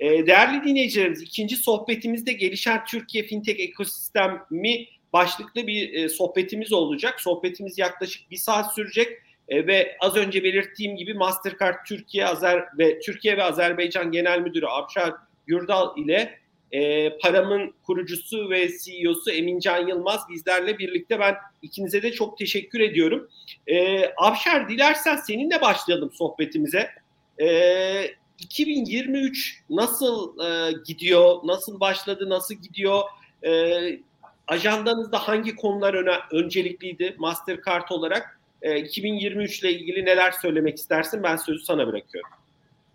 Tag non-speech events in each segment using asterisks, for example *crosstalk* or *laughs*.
E, değerli dinleyicilerimiz ikinci sohbetimizde gelişen Türkiye fintech ekosistemi başlıklı bir e, sohbetimiz olacak. Sohbetimiz yaklaşık bir saat sürecek e, ve az önce belirttiğim gibi Mastercard Türkiye Azer ve Türkiye ve Azerbaycan Genel Müdürü Abşar Gürdal ile e, Param'ın kurucusu ve CEO'su Emincan Yılmaz bizlerle birlikte. Ben ikinize de çok teşekkür ediyorum. E, Abşar dilersen seninle başlayalım sohbetimize. E, 2023 nasıl e, gidiyor, nasıl başladı, nasıl gidiyor? E, ajandanızda hangi konular öne, öncelikliydi Mastercard olarak? E, 2023 ile ilgili neler söylemek istersin? Ben sözü sana bırakıyorum.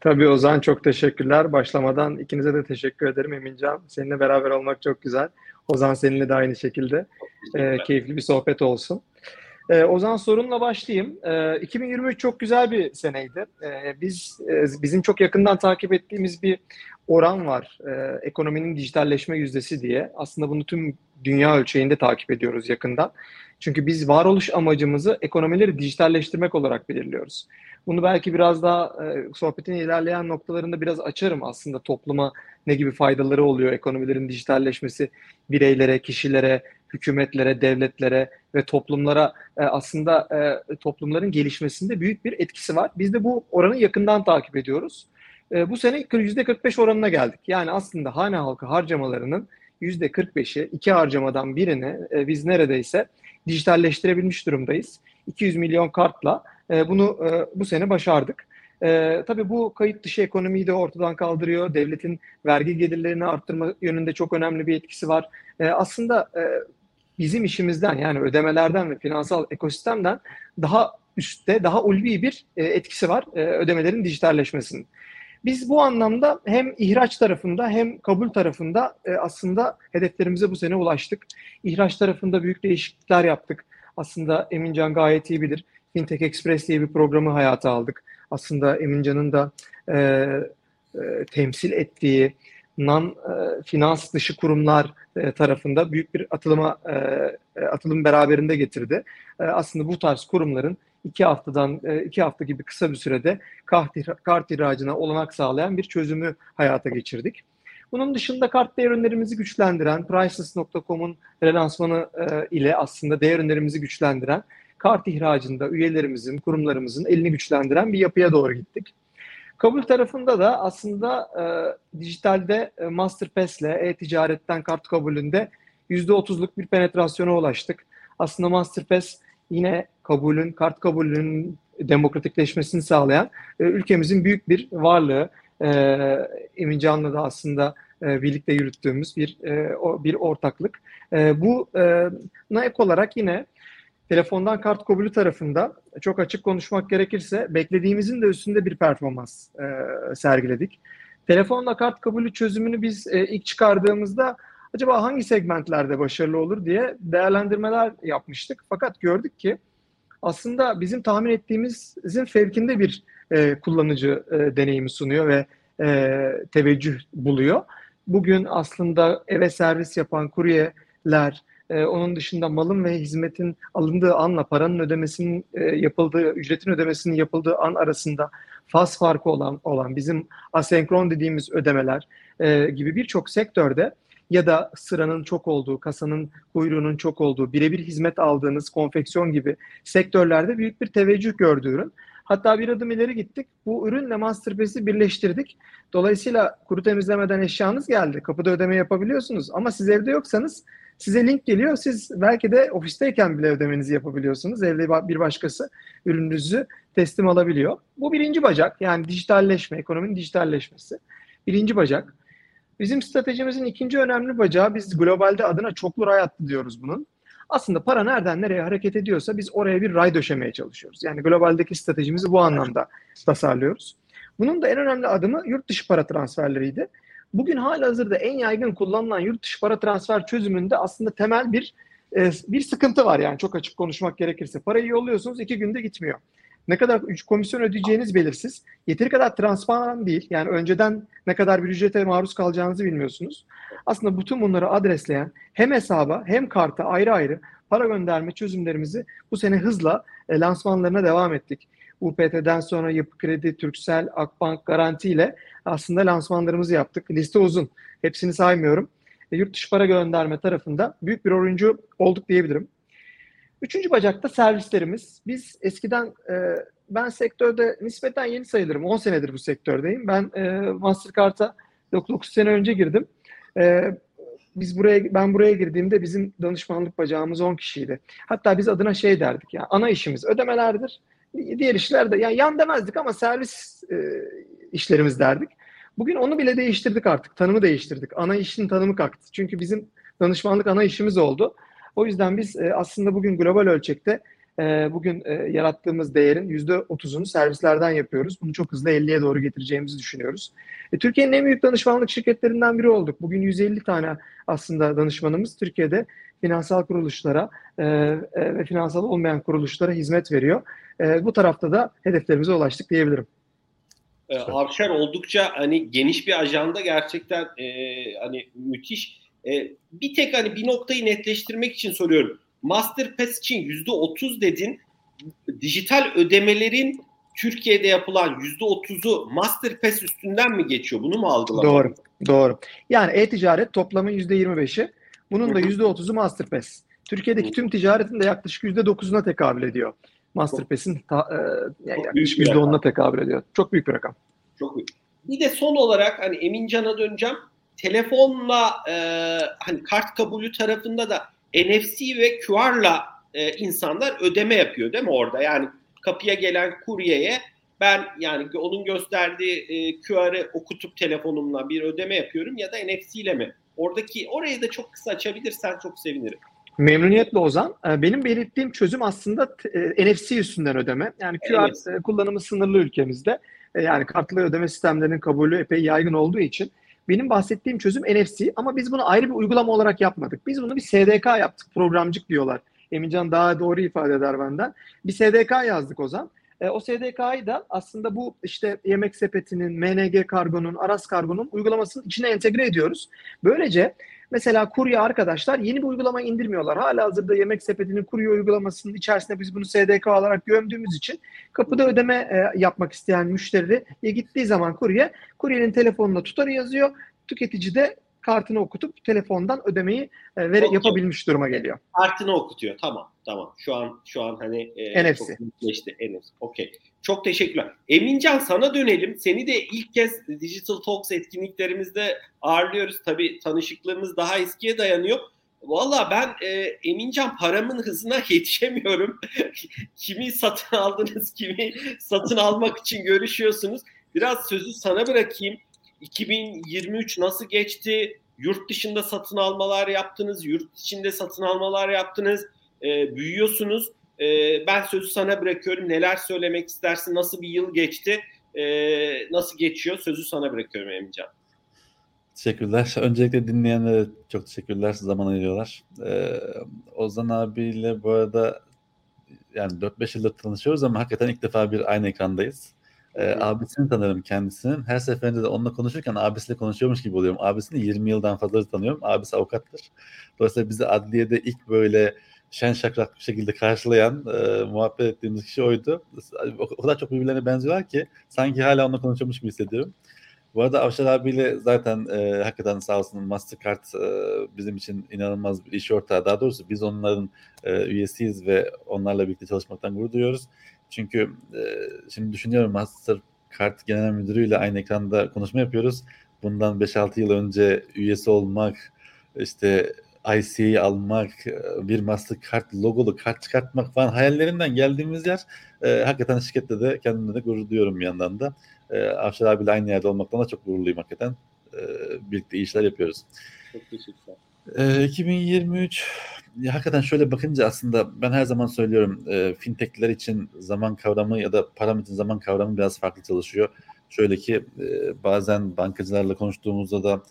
Tabii Ozan çok teşekkürler. Başlamadan ikinize de teşekkür ederim Emincan. Seninle beraber olmak çok güzel. Ozan seninle de aynı şekilde. E, keyifli bir sohbet olsun. E, Ozan sorunla başlayayım. E, 2023 çok güzel bir seneydi. E, biz e, bizim çok yakından takip ettiğimiz bir oran var. E, ekonominin dijitalleşme yüzdesi diye. Aslında bunu tüm dünya ölçeğinde takip ediyoruz yakından. Çünkü biz varoluş amacımızı ekonomileri dijitalleştirmek olarak belirliyoruz. Bunu belki biraz daha e, sohbetin ilerleyen noktalarında biraz açarım aslında topluma ne gibi faydaları oluyor ekonomilerin dijitalleşmesi bireylere, kişilere, hükümetlere, devletlere ve toplumlara e, aslında e, toplumların gelişmesinde büyük bir etkisi var. Biz de bu oranı yakından takip ediyoruz. E, bu sene %45 oranına geldik. Yani aslında hane halkı harcamalarının %45'i iki harcamadan birini e, biz neredeyse dijitalleştirebilmiş durumdayız. 200 milyon kartla e, bunu e, bu sene başardık. E, tabii bu kayıt dışı ekonomiyi de ortadan kaldırıyor. Devletin vergi gelirlerini arttırma yönünde çok önemli bir etkisi var. E, aslında e, bizim işimizden yani ödemelerden ve finansal ekosistemden daha üstte, daha ulvi bir e, etkisi var e, ödemelerin dijitalleşmesinin. Biz bu anlamda hem ihraç tarafında hem kabul tarafında e, aslında hedeflerimize bu sene ulaştık. İhraç tarafında büyük değişiklikler yaptık. Aslında Emincan gayet iyi bilir. Fintech Express diye bir programı hayata aldık. Aslında Emincan'ın da e, e, temsil ettiği non e, finans dışı kurumlar e, tarafında büyük bir atılıma e, atılım beraberinde getirdi. Aslında bu tarz kurumların iki haftadan iki hafta gibi kısa bir sürede kart, ihracına olanak sağlayan bir çözümü hayata geçirdik. Bunun dışında kart değer güçlendiren, Priceless.com'un relansmanı ile aslında değer güçlendiren, kart ihracında üyelerimizin, kurumlarımızın elini güçlendiren bir yapıya doğru gittik. Kabul tarafında da aslında e, dijitalde e, Masterpass ile e-ticaretten kart kabulünde %30'luk bir penetrasyona ulaştık. Aslında Masterpass yine kabulün, kart kabulünün demokratikleşmesini sağlayan e, ülkemizin büyük bir varlığı. E, Emin Can'la da aslında e, birlikte yürüttüğümüz bir e, o, bir ortaklık. E, bu e, ek olarak yine telefondan kart kabulü tarafında çok açık konuşmak gerekirse beklediğimizin de üstünde bir performans e, sergiledik. Telefonla kart kabulü çözümünü biz e, ilk çıkardığımızda acaba hangi segmentlerde başarılı olur diye değerlendirmeler yapmıştık. Fakat gördük ki aslında bizim tahmin ettiğimizin fevkinde bir e, kullanıcı e, deneyimi sunuyor ve e, teveccüh buluyor. Bugün aslında eve servis yapan kuryeler, e, onun dışında malın ve hizmetin alındığı anla paranın ödemesinin e, yapıldığı, ücretin ödemesinin yapıldığı an arasında faz farkı olan olan bizim asenkron dediğimiz ödemeler e, gibi birçok sektörde ya da sıranın çok olduğu, kasanın kuyruğunun çok olduğu, birebir hizmet aldığınız konfeksiyon gibi sektörlerde büyük bir teveccüh gördüğü ürün. Hatta bir adım ileri gittik. Bu ürünle Masterpass'i birleştirdik. Dolayısıyla kuru temizlemeden eşyanız geldi. Kapıda ödeme yapabiliyorsunuz. Ama siz evde yoksanız size link geliyor. Siz belki de ofisteyken bile ödemenizi yapabiliyorsunuz. Evde bir başkası ürününüzü teslim alabiliyor. Bu birinci bacak. Yani dijitalleşme, ekonominin dijitalleşmesi. Birinci bacak. Bizim stratejimizin ikinci önemli bacağı biz globalde adına çoklu ray attı diyoruz bunun. Aslında para nereden nereye hareket ediyorsa biz oraya bir ray döşemeye çalışıyoruz. Yani globaldeki stratejimizi bu anlamda tasarlıyoruz. Bunun da en önemli adımı yurt dışı para transferleriydi. Bugün hala hazırda en yaygın kullanılan yurt dışı para transfer çözümünde aslında temel bir e, bir sıkıntı var yani çok açık konuşmak gerekirse. Parayı yolluyorsunuz iki günde gitmiyor. Ne kadar komisyon ödeyeceğiniz belirsiz. Yeteri kadar transparan değil. Yani önceden ne kadar bir ücrete maruz kalacağınızı bilmiyorsunuz. Aslında bütün bunları adresleyen hem hesaba hem karta ayrı ayrı para gönderme çözümlerimizi bu sene hızla e, lansmanlarına devam ettik. UPT'den sonra Yapı Kredi, Türksel, Akbank, Garanti ile aslında lansmanlarımızı yaptık. Liste uzun. Hepsini saymıyorum. E, yurt dışı para gönderme tarafında büyük bir oyuncu olduk diyebilirim. Üçüncü bacakta servislerimiz. Biz eskiden e, ben sektörde nispeten yeni sayılırım. 10 senedir bu sektördeyim. Ben e, Mastercard'a 9 sene önce girdim. E, biz buraya ben buraya girdiğimde bizim danışmanlık bacağımız 10 kişiydi. Hatta biz adına şey derdik ya ana işimiz ödemelerdir. Diğer işler de yani yan demezdik ama servis e, işlerimiz derdik. Bugün onu bile değiştirdik artık. Tanımı değiştirdik. Ana işin tanımı kalktı. Çünkü bizim danışmanlık ana işimiz oldu. O yüzden biz e, aslında bugün global ölçekte e, bugün e, yarattığımız değerin %30'unu servislerden yapıyoruz. Bunu çok hızlı 50'ye doğru getireceğimizi düşünüyoruz. E, Türkiye'nin en büyük danışmanlık şirketlerinden biri olduk. Bugün 150 tane aslında danışmanımız Türkiye'de finansal kuruluşlara e, e, ve finansal olmayan kuruluşlara hizmet veriyor. E, bu tarafta da hedeflerimize ulaştık diyebilirim. E, Avşar oldukça hani geniş bir ajanda gerçekten e, hani müthiş. E, bir tek hani bir noktayı netleştirmek için soruyorum. Masterpass için yüzde otuz dedin. Dijital ödemelerin Türkiye'de yapılan yüzde otuzu Masterpass üstünden mi geçiyor? Bunu mu algılamak? Doğru, doğru. Yani e-ticaret toplamın yüzde yirmi beşi. Bunun da yüzde otuzu Masterpass. Türkiye'deki tüm ticaretin de yaklaşık yüzde dokuzuna tekabül ediyor. Masterpass'in ta, e, yani yaklaşık yüzde onuna tekabül ediyor. Çok büyük bir rakam. Çok büyük. Bir de son olarak hani Emincan'a döneceğim. Telefonla e, hani kart kabulü tarafında da NFC ve QR'la e, insanlar ödeme yapıyor değil mi orada? Yani kapıya gelen kuryeye ben yani onun gösterdiği e, QR'ı okutup telefonumla bir ödeme yapıyorum ya da NFC ile mi? Oradaki orayı da çok kısa açabilirsen çok sevinirim. Memnuniyetle Ozan. E, benim belirttiğim çözüm aslında e, NFC üstünden ödeme. Yani QR NFC. kullanımı sınırlı ülkemizde. E, yani kartlı ödeme sistemlerinin kabulü epey yaygın olduğu için benim bahsettiğim çözüm NFC ama biz bunu ayrı bir uygulama olarak yapmadık. Biz bunu bir SDK yaptık. Programcık diyorlar. Emincan daha doğru ifade eder benden. Bir SDK yazdık Ozan. E, o SDK'yı da aslında bu işte yemek sepetinin, MNG kargonun, Aras kargonun uygulamasının içine entegre ediyoruz. Böylece mesela kurye arkadaşlar yeni bir uygulama indirmiyorlar. Hala hazırda yemek sepetinin kurye uygulamasının içerisinde biz bunu SDK olarak gömdüğümüz için kapıda ödeme e, yapmak isteyen müşteri gittiği zaman kurye, kuryenin telefonuna tutarı yazıyor. Tüketici de kartını okutup telefondan ödemeyi e, vere, yapabilmiş duruma geliyor. Kartını okutuyor. Tamam. Tamam. Şu an şu an hani e, NFC. çok geçti. NFC. Okey. Çok teşekkürler. Emincan sana dönelim. Seni de ilk kez Digital Talks etkinliklerimizde ağırlıyoruz. Tabii tanışıklığımız daha eskiye dayanıyor. Valla ben e, Emincan paramın hızına *laughs* yetişemiyorum. kimi satın aldınız, kimi satın almak için görüşüyorsunuz. Biraz sözü sana bırakayım. 2023 nasıl geçti? Yurt dışında satın almalar yaptınız, yurt içinde satın almalar yaptınız, e, büyüyorsunuz. E, ben sözü sana bırakıyorum. Neler söylemek istersin? Nasıl bir yıl geçti? E, nasıl geçiyor? Sözü sana bırakıyorum Emcan. Teşekkürler. *laughs* Öncelikle dinleyenlere çok teşekkürler. Zaman ayırıyorlar. Ee, Ozan abiyle bu arada yani 4-5 yıldır tanışıyoruz ama hakikaten ilk defa bir aynı ekrandayız. E, abisini tanırım kendisinin. Her seferinde de onunla konuşurken abisiyle konuşuyormuş gibi oluyorum. Abisini 20 yıldan fazla tanıyorum. Abisi avukattır. Dolayısıyla bizi adliyede ilk böyle şen şakrak bir şekilde karşılayan, e, muhabbet ettiğimiz kişi oydu. O kadar çok birbirlerine benziyorlar ki sanki hala onunla konuşuyormuş gibi hissediyorum. Bu arada Avşar abiyle zaten e, hakikaten sağ olsun Mastercard e, bizim için inanılmaz bir iş ortağı. Daha doğrusu biz onların e, üyesiyiz ve onlarla birlikte çalışmaktan gurur duyuyoruz. Çünkü e, şimdi düşünüyorum Mastercard Genel Müdürü'yle aynı ekranda konuşma yapıyoruz. Bundan 5-6 yıl önce üyesi olmak, işte IC'yi almak, bir Mastercard logolu kart çıkartmak falan hayallerinden geldiğimiz yer e, hakikaten şirkette de kendimle de gurur duyuyorum bir yandan da. E, Afşar abiyle aynı yerde olmaktan da çok gururluyum hakikaten. E, birlikte işler yapıyoruz. Çok teşekkürler. E, 2023 ya hakikaten şöyle bakınca aslında ben her zaman söylüyorum e, fintechler için zaman kavramı ya da param için zaman kavramı biraz farklı çalışıyor. Şöyle ki e, bazen bankacılarla konuştuğumuzda da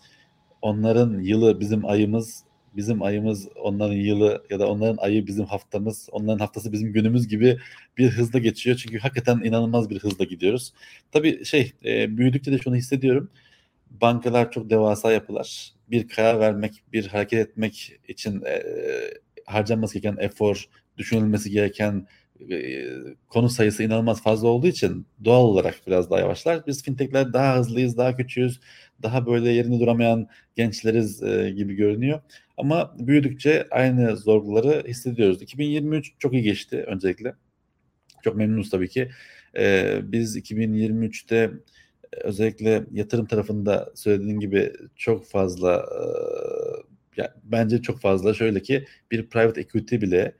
onların yılı bizim ayımız, bizim ayımız onların yılı ya da onların ayı bizim haftamız, onların haftası bizim günümüz gibi bir hızla geçiyor. Çünkü hakikaten inanılmaz bir hızla gidiyoruz. Tabii şey e, büyüdükçe de şunu hissediyorum. Bankalar çok devasa yapılar bir karar vermek, bir hareket etmek için e, harcanması gereken efor, düşünülmesi gereken e, konu sayısı inanılmaz fazla olduğu için doğal olarak biraz daha yavaşlar. Biz fintechler daha hızlıyız, daha küçüğüz, daha böyle yerinde duramayan gençleriz e, gibi görünüyor. Ama büyüdükçe aynı zorlukları hissediyoruz. 2023 çok iyi geçti öncelikle. Çok memnunuz tabii ki. E, biz 2023'te özellikle yatırım tarafında söylediğin gibi çok fazla e, yani bence çok fazla şöyle ki bir private equity bile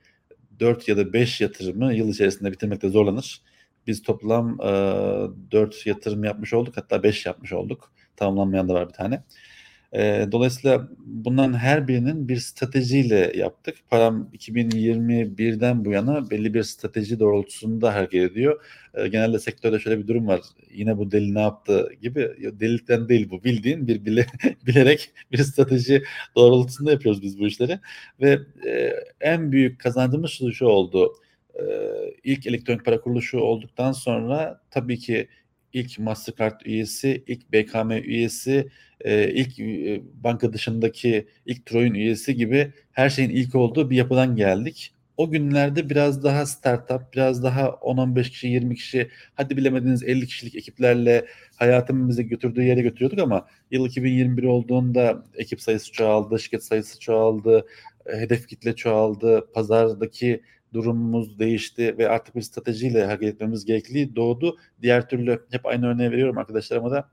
4 ya da 5 yatırımı yıl içerisinde bitirmekte zorlanır. Biz toplam e, 4 yatırım yapmış olduk hatta 5 yapmış olduk. Tamamlanmayan da var bir tane. E, dolayısıyla bunların her birinin bir stratejiyle yaptık. Param 2021'den bu yana belli bir strateji doğrultusunda hareket ediyor. E, genelde sektörde şöyle bir durum var. Yine bu deli ne yaptı gibi. Delilikten değil bu. Bildiğin bir bile, *laughs* bilerek bir strateji doğrultusunda yapıyoruz biz bu işleri. Ve e, en büyük kazancımız şu, şu oldu. E, ilk elektronik para kuruluşu olduktan sonra tabii ki ilk Mastercard üyesi, ilk BKM üyesi, e, ilk e, banka dışındaki ilk Troy'un üyesi gibi her şeyin ilk olduğu bir yapıdan geldik. O günlerde biraz daha startup, biraz daha 10-15 kişi, 20 kişi, hadi bilemediniz 50 kişilik ekiplerle hayatımızı götürdüğü yere götürüyorduk ama yıl 2021 olduğunda ekip sayısı çoğaldı, şirket sayısı çoğaldı, hedef kitle çoğaldı, pazardaki durumumuz değişti ve artık bir stratejiyle hareket etmemiz gerekli doğdu. Diğer türlü hep aynı örneği veriyorum arkadaşlarıma da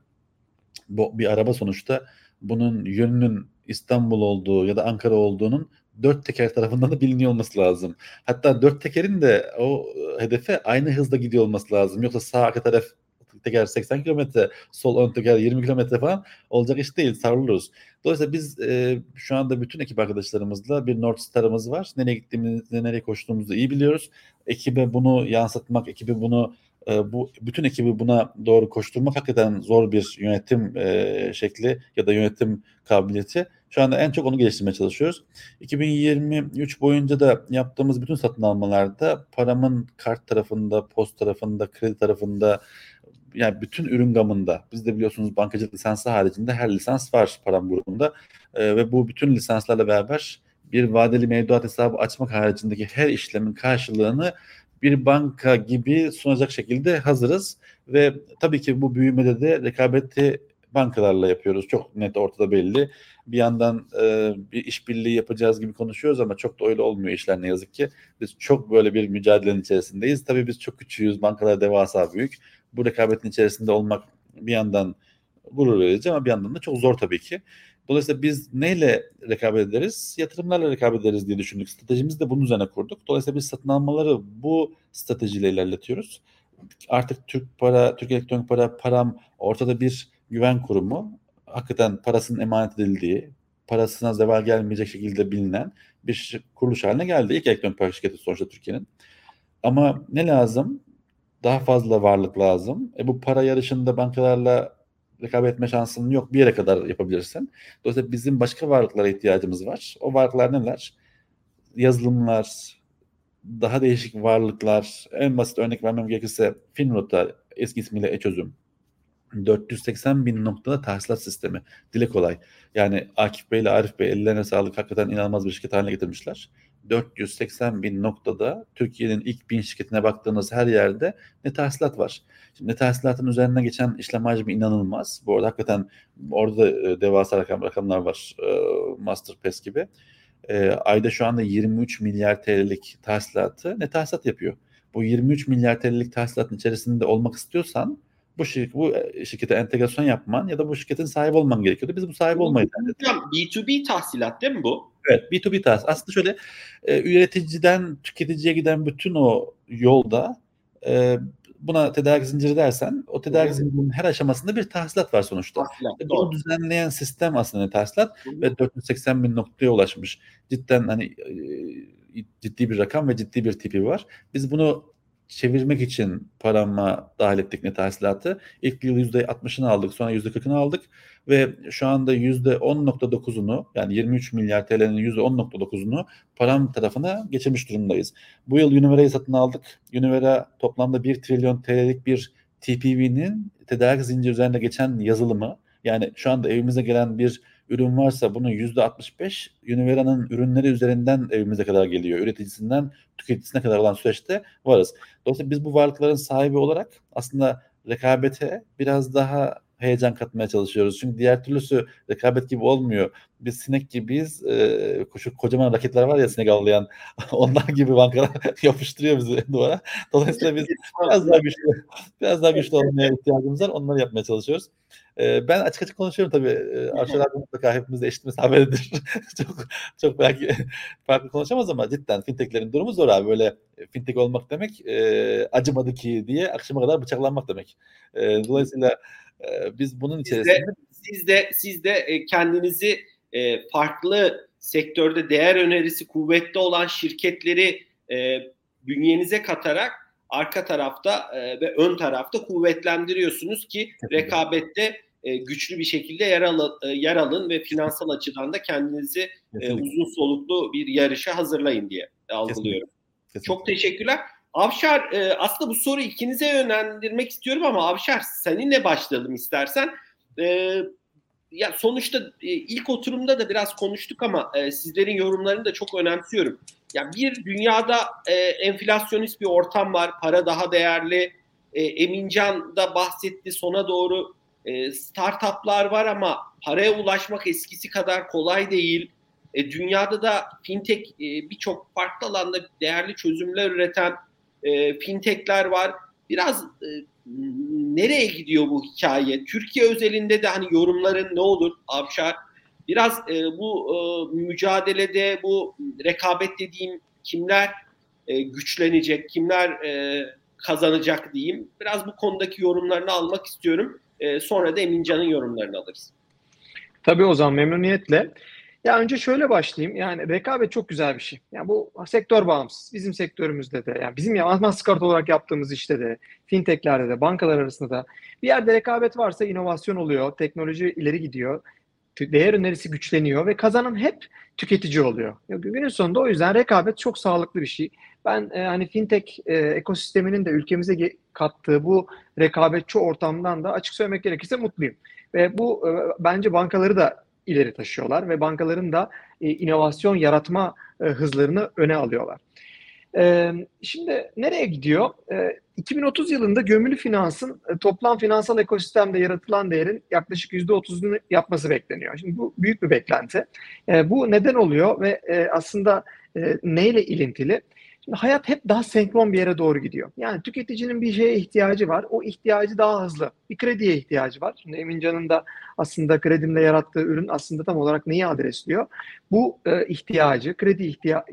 bu bir araba sonuçta bunun yönünün İstanbul olduğu ya da Ankara olduğunun dört teker tarafından da biliniyor olması lazım. Hatta dört tekerin de o hedefe aynı hızda gidiyor olması lazım. Yoksa sağ arka taraf teker 80 kilometre, sol ön teker 20 kilometre falan olacak iş değil. Sarılırız. Dolayısıyla biz e, şu anda bütün ekip arkadaşlarımızla bir North Star'ımız var. Nereye gittiğimizi, nereye koştuğumuzu iyi biliyoruz. Ekibe bunu yansıtmak, ekibi bunu e, bu bütün ekibi buna doğru koşturmak hakikaten zor bir yönetim e, şekli ya da yönetim kabiliyeti. Şu anda en çok onu geliştirmeye çalışıyoruz. 2023 boyunca da yaptığımız bütün satın almalarda paramın kart tarafında, post tarafında, kredi tarafında yani bütün ürün gamında bizde biliyorsunuz bankacılık lisansı haricinde her lisans var param grubunda e, ve bu bütün lisanslarla beraber bir vadeli mevduat hesabı açmak haricindeki her işlemin karşılığını bir banka gibi sunacak şekilde hazırız ve tabii ki bu büyümede de rekabeti bankalarla yapıyoruz. Çok net ortada belli. Bir yandan e, bir işbirliği yapacağız gibi konuşuyoruz ama çok da öyle olmuyor işler ne yazık ki. Biz çok böyle bir mücadelenin içerisindeyiz. Tabii biz çok küçüğüz. Bankalar devasa büyük. Bu rekabetin içerisinde olmak bir yandan gurur verici ama bir yandan da çok zor tabii ki. Dolayısıyla biz neyle rekabet ederiz? Yatırımlarla rekabet ederiz diye düşündük. Stratejimizi de bunun üzerine kurduk. Dolayısıyla biz satın almaları bu stratejiyle ilerletiyoruz. Artık Türk para, Türk elektronik para, param ortada bir güven kurumu. Hakikaten parasının emanet edildiği, parasına zeval gelmeyecek şekilde bilinen bir kuruluş haline geldi. İlk elektronik para şirketi sonuçta Türkiye'nin. Ama ne lazım? Daha fazla varlık lazım. E bu para yarışında bankalarla rekabet etme şansın yok. Bir yere kadar yapabilirsin. Dolayısıyla bizim başka varlıklara ihtiyacımız var. O varlıklar neler? Yazılımlar, daha değişik varlıklar. En basit örnek vermem gerekirse Finrot'a eski ismiyle e-çözüm. 480 bin noktada tahsilat sistemi. Dile kolay. Yani Akif Bey ile Arif Bey ellerine sağlık hakikaten inanılmaz bir şirket haline getirmişler. 480 bin noktada Türkiye'nin ilk bin şirketine baktığınız her yerde ne tahsilat var. Şimdi ne tahsilatın üzerine geçen işlem hacmi inanılmaz. Bu arada hakikaten orada da e, devasa rakam, rakamlar var. E, Masterpass gibi. E, ayda şu anda 23 milyar TL'lik tahsilatı ne tahsilat yapıyor. Bu 23 milyar TL'lik tahsilatın içerisinde olmak istiyorsan bu, şirket, bu şirkete entegrasyon yapman ya da bu şirketin sahibi olman gerekiyordu. Biz bu sahibi olmayı Hocam B2B tahsilat değil mi bu? Evet B2B tahsilat. Aslında şöyle e, üreticiden tüketiciye giden bütün o yolda e, buna tedarik zinciri dersen o tedarik zincirinin her aşamasında bir tahsilat var sonuçta. Tahsilat, Bunu düzenleyen sistem aslında tahsilat Hı. ve 480 bin noktaya ulaşmış. Cidden hani e, ciddi bir rakam ve ciddi bir tipi var. Biz bunu çevirmek için parama dahil ettik net hasılatı. İlk yıl %60'ını aldık sonra %40'ını aldık ve şu anda %10.9'unu yani 23 milyar TL'nin %10.9'unu param tarafına geçirmiş durumdayız. Bu yıl Univera'yı satın aldık. Univera toplamda 1 trilyon TL'lik bir TPV'nin tedarik zinciri üzerinde geçen yazılımı Yani şu anda evimize gelen bir ürün varsa bunun %65 Univera'nın ürünleri üzerinden evimize kadar geliyor. Üreticisinden tüketicisine kadar olan süreçte varız. Dolayısıyla biz bu varlıkların sahibi olarak aslında rekabete biraz daha heyecan katmaya çalışıyoruz. Çünkü diğer türlüsü rekabet gibi olmuyor. Biz sinek gibiyiz. E, şu kocaman raketler var ya sinek avlayan. *laughs* onlar gibi bankalar *laughs* yapıştırıyor bizi duvara. Dolayısıyla biz biraz daha güçlü, biraz daha güçlü olmaya ihtiyacımız var. Onları yapmaya çalışıyoruz. E, ben açık açık konuşuyorum tabii. E, Arşalar mutlaka hepimiz de eşit mesafelerdir. *laughs* çok çok belki farklı konuşamaz ama cidden fintechlerin durumu zor abi. Böyle fintech olmak demek e, acımadı ki diye akşama kadar bıçaklanmak demek. E, dolayısıyla biz bunun içerisinde siz de siz de e, kendinizi e, farklı sektörde değer önerisi kuvvetli olan şirketleri e, bünyenize katarak arka tarafta ve ön tarafta kuvvetlendiriyorsunuz ki rekabette güçlü bir şekilde yer alın, yer alın ve finansal açıdan da kendinizi Kesinlikle. uzun soluklu bir yarışa hazırlayın diye algılıyorum. Kesinlikle. Çok teşekkürler. Avşar e, aslında bu soru ikinize yönlendirmek istiyorum ama Avşar seninle başlayalım istersen. E, ya sonuçta e, ilk oturumda da biraz konuştuk ama e, sizlerin yorumlarını da çok önemsiyorum. Ya bir dünyada e, enflasyonist bir ortam var, para daha değerli. E, Emincan da bahsetti sona doğru e, startuplar var ama paraya ulaşmak eskisi kadar kolay değil. E, dünyada da fintech e, birçok farklı alanda değerli çözümler üreten e, fintechler var. Biraz e, nereye gidiyor bu hikaye? Türkiye özelinde de hani yorumların ne olur Avşar? Biraz e, bu e, mücadelede bu rekabet dediğim kimler e, güçlenecek, kimler e, kazanacak diyeyim. Biraz bu konudaki yorumlarını almak istiyorum. E, sonra da Emincan'ın yorumlarını alırız. Tabii o zaman memnuniyetle. Ya önce şöyle başlayayım. Yani rekabet çok güzel bir şey. Yani bu sektör bağımsız. Bizim sektörümüzde de, yani bizim ya Mastercard olarak yaptığımız işte de, fintechlerde de, bankalar arasında da bir yerde rekabet varsa inovasyon oluyor, teknoloji ileri gidiyor, değer önerisi güçleniyor ve kazanan hep tüketici oluyor. Günün sonunda o yüzden rekabet çok sağlıklı bir şey. Ben e, hani fintech e, ekosisteminin de ülkemize kattığı bu rekabetçi ortamdan da açık söylemek gerekirse mutluyum. Ve bu e, bence bankaları da ileri taşıyorlar ve bankaların da e, inovasyon yaratma e, hızlarını öne alıyorlar. E, şimdi nereye gidiyor? E, 2030 yılında gömülü finansın e, toplam finansal ekosistemde yaratılan değerin yaklaşık %30'unu yapması bekleniyor. Şimdi bu büyük bir beklenti. E, bu neden oluyor ve e, aslında e, neyle ilintili? Şimdi hayat hep daha senkron bir yere doğru gidiyor. Yani tüketicinin bir şeye ihtiyacı var. O ihtiyacı daha hızlı. Bir krediye ihtiyacı var. Şimdi Emincan'ın da aslında kredimle yarattığı ürün aslında tam olarak neyi adresliyor? Bu e, ihtiyacı, kredi ihtiya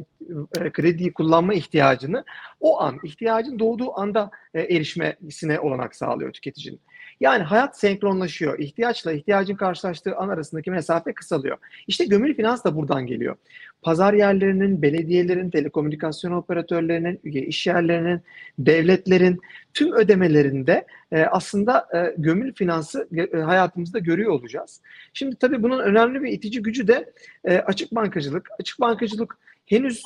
e, krediyi kullanma ihtiyacını o an, ihtiyacın doğduğu anda e, erişmesine olanak sağlıyor tüketicinin. Yani hayat senkronlaşıyor. İhtiyaçla ihtiyacın karşılaştığı an arasındaki mesafe kısalıyor. İşte gömülü finans da buradan geliyor. Pazar yerlerinin, belediyelerin, telekomünikasyon operatörlerinin, üye iş yerlerinin, devletlerin tüm ödemelerinde e, aslında e, gömülü finansı e, hayatımızda görüyor olacağız. Şimdi tabii bunun önemli bir itici gücü de e, açık bankacılık. Açık bankacılık henüz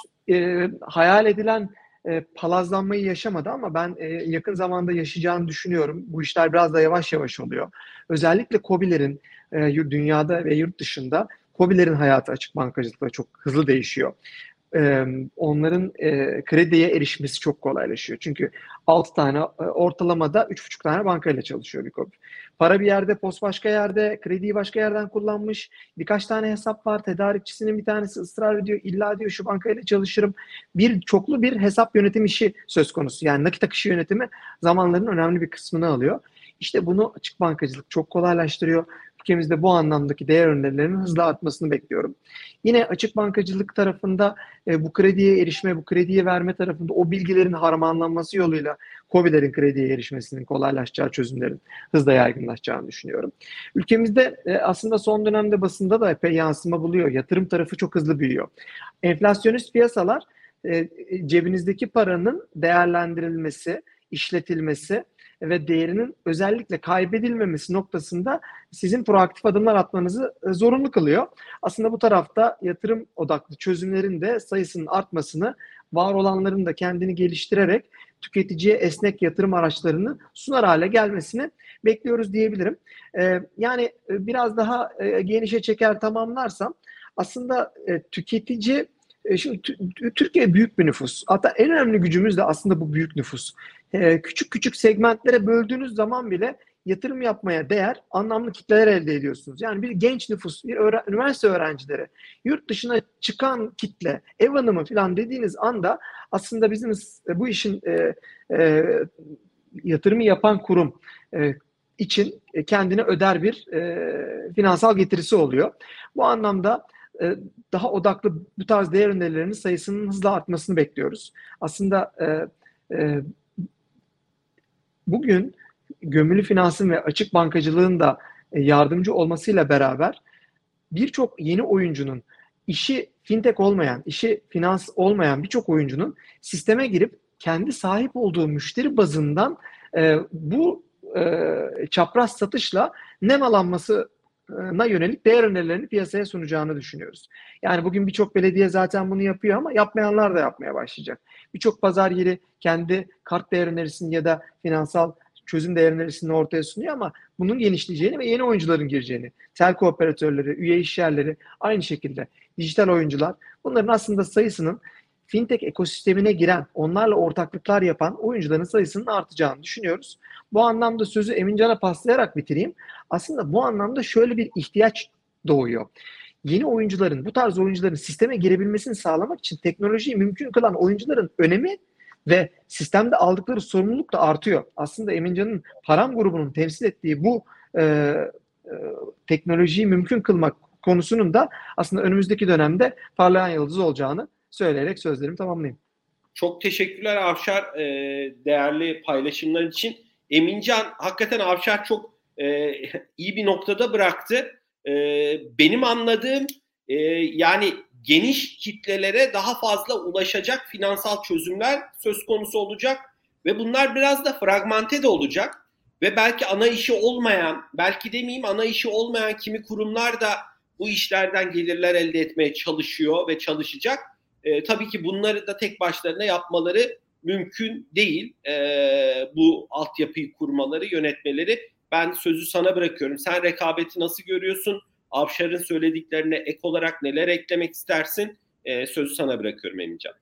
hayal edilen e, palazlanmayı yaşamadı ama ben e, yakın zamanda yaşayacağını düşünüyorum. Bu işler biraz da yavaş yavaş oluyor. Özellikle COBİ'lerin e, dünyada ve yurt dışında COBİ'lerin hayatı açık bankacılıkla çok hızlı değişiyor. E, onların e, krediye erişmesi çok kolaylaşıyor. Çünkü 6 tane e, ortalamada 3,5 tane bankayla çalışıyor bir COBİ. Para bir yerde, post başka yerde, krediyi başka yerden kullanmış. Birkaç tane hesap var. Tedarikçisinin bir tanesi ısrar ediyor. İlla diyor şu bankayla çalışırım. Bir çoklu bir hesap yönetim işi söz konusu. Yani nakit akışı yönetimi zamanların önemli bir kısmını alıyor. İşte bunu açık bankacılık çok kolaylaştırıyor ülkemizde bu anlamdaki değer önerilerinin hızla artmasını bekliyorum. Yine açık bankacılık tarafında e, bu krediye erişme, bu krediye verme tarafında o bilgilerin harmanlanması yoluyla COBİ'lerin krediye erişmesinin kolaylaşacağı çözümlerin hızla yaygınlaşacağını düşünüyorum. Ülkemizde e, aslında son dönemde basında da epey yansıma buluyor. Yatırım tarafı çok hızlı büyüyor. Enflasyonist piyasalar e, cebinizdeki paranın değerlendirilmesi, işletilmesi ve değerinin özellikle kaybedilmemesi noktasında sizin proaktif adımlar atmanızı e, zorunlu kılıyor. Aslında bu tarafta yatırım odaklı çözümlerin de sayısının artmasını, var olanların da kendini geliştirerek tüketiciye esnek yatırım araçlarını sunar hale gelmesini bekliyoruz diyebilirim. E, yani e, biraz daha e, genişe çeker tamamlarsam aslında e, tüketici şimdi Türkiye büyük bir nüfus. Hatta en önemli gücümüz de aslında bu büyük nüfus. E, küçük küçük segmentlere böldüğünüz zaman bile yatırım yapmaya değer anlamlı kitleler elde ediyorsunuz. Yani bir genç nüfus, bir öğren üniversite öğrencileri, yurt dışına çıkan kitle, ev hanımı falan dediğiniz anda aslında bizim bu işin e, e, yatırımı yapan kurum e, için kendine öder bir e, finansal getirisi oluyor. Bu anlamda e, daha odaklı bu tarz değer önerilerinin sayısının hızla artmasını bekliyoruz. Aslında e, e, bugün gömülü finansın ve açık bankacılığın da e, yardımcı olmasıyla beraber birçok yeni oyuncunun işi fintech olmayan, işi finans olmayan birçok oyuncunun sisteme girip kendi sahip olduğu müşteri bazından e, bu e, çapraz satışla nemalanmasına yönelik değer önerilerini piyasaya sunacağını düşünüyoruz. Yani bugün birçok belediye zaten bunu yapıyor ama yapmayanlar da yapmaya başlayacak. Birçok pazar yeri kendi kart değer önerisini ya da finansal çözüm değer önerisini ortaya sunuyor ama bunun genişleyeceğini ve yeni oyuncuların gireceğini, telko operatörleri, üye işyerleri aynı şekilde dijital oyuncular bunların aslında sayısının fintech ekosistemine giren, onlarla ortaklıklar yapan oyuncuların sayısının artacağını düşünüyoruz. Bu anlamda sözü Emincan'a paslayarak bitireyim. Aslında bu anlamda şöyle bir ihtiyaç doğuyor. Yeni oyuncuların, bu tarz oyuncuların sisteme girebilmesini sağlamak için teknolojiyi mümkün kılan oyuncuların önemi ve sistemde aldıkları sorumluluk da artıyor. Aslında Emincan'ın Param grubunun temsil ettiği bu e, e, teknolojiyi mümkün kılmak konusunun da aslında önümüzdeki dönemde parlayan yıldız olacağını söyleyerek sözlerimi tamamlayayım. Çok teşekkürler Avşar e, değerli paylaşımlar için. Emincan hakikaten Avşar çok e, *laughs* iyi bir noktada bıraktı. E, benim anladığım e, yani geniş kitlelere daha fazla ulaşacak finansal çözümler söz konusu olacak ve bunlar biraz da fragmente de olacak ve belki ana işi olmayan, belki demeyeyim ana işi olmayan kimi kurumlar da bu işlerden gelirler elde etmeye çalışıyor ve çalışacak. E, tabii ki bunları da tek başlarına yapmaları mümkün değil. E, bu altyapıyı kurmaları, yönetmeleri. Ben sözü sana bırakıyorum. Sen rekabeti nasıl görüyorsun? Avşar'ın söylediklerine ek olarak neler eklemek istersin? E, sözü sana bırakıyorum Emincan.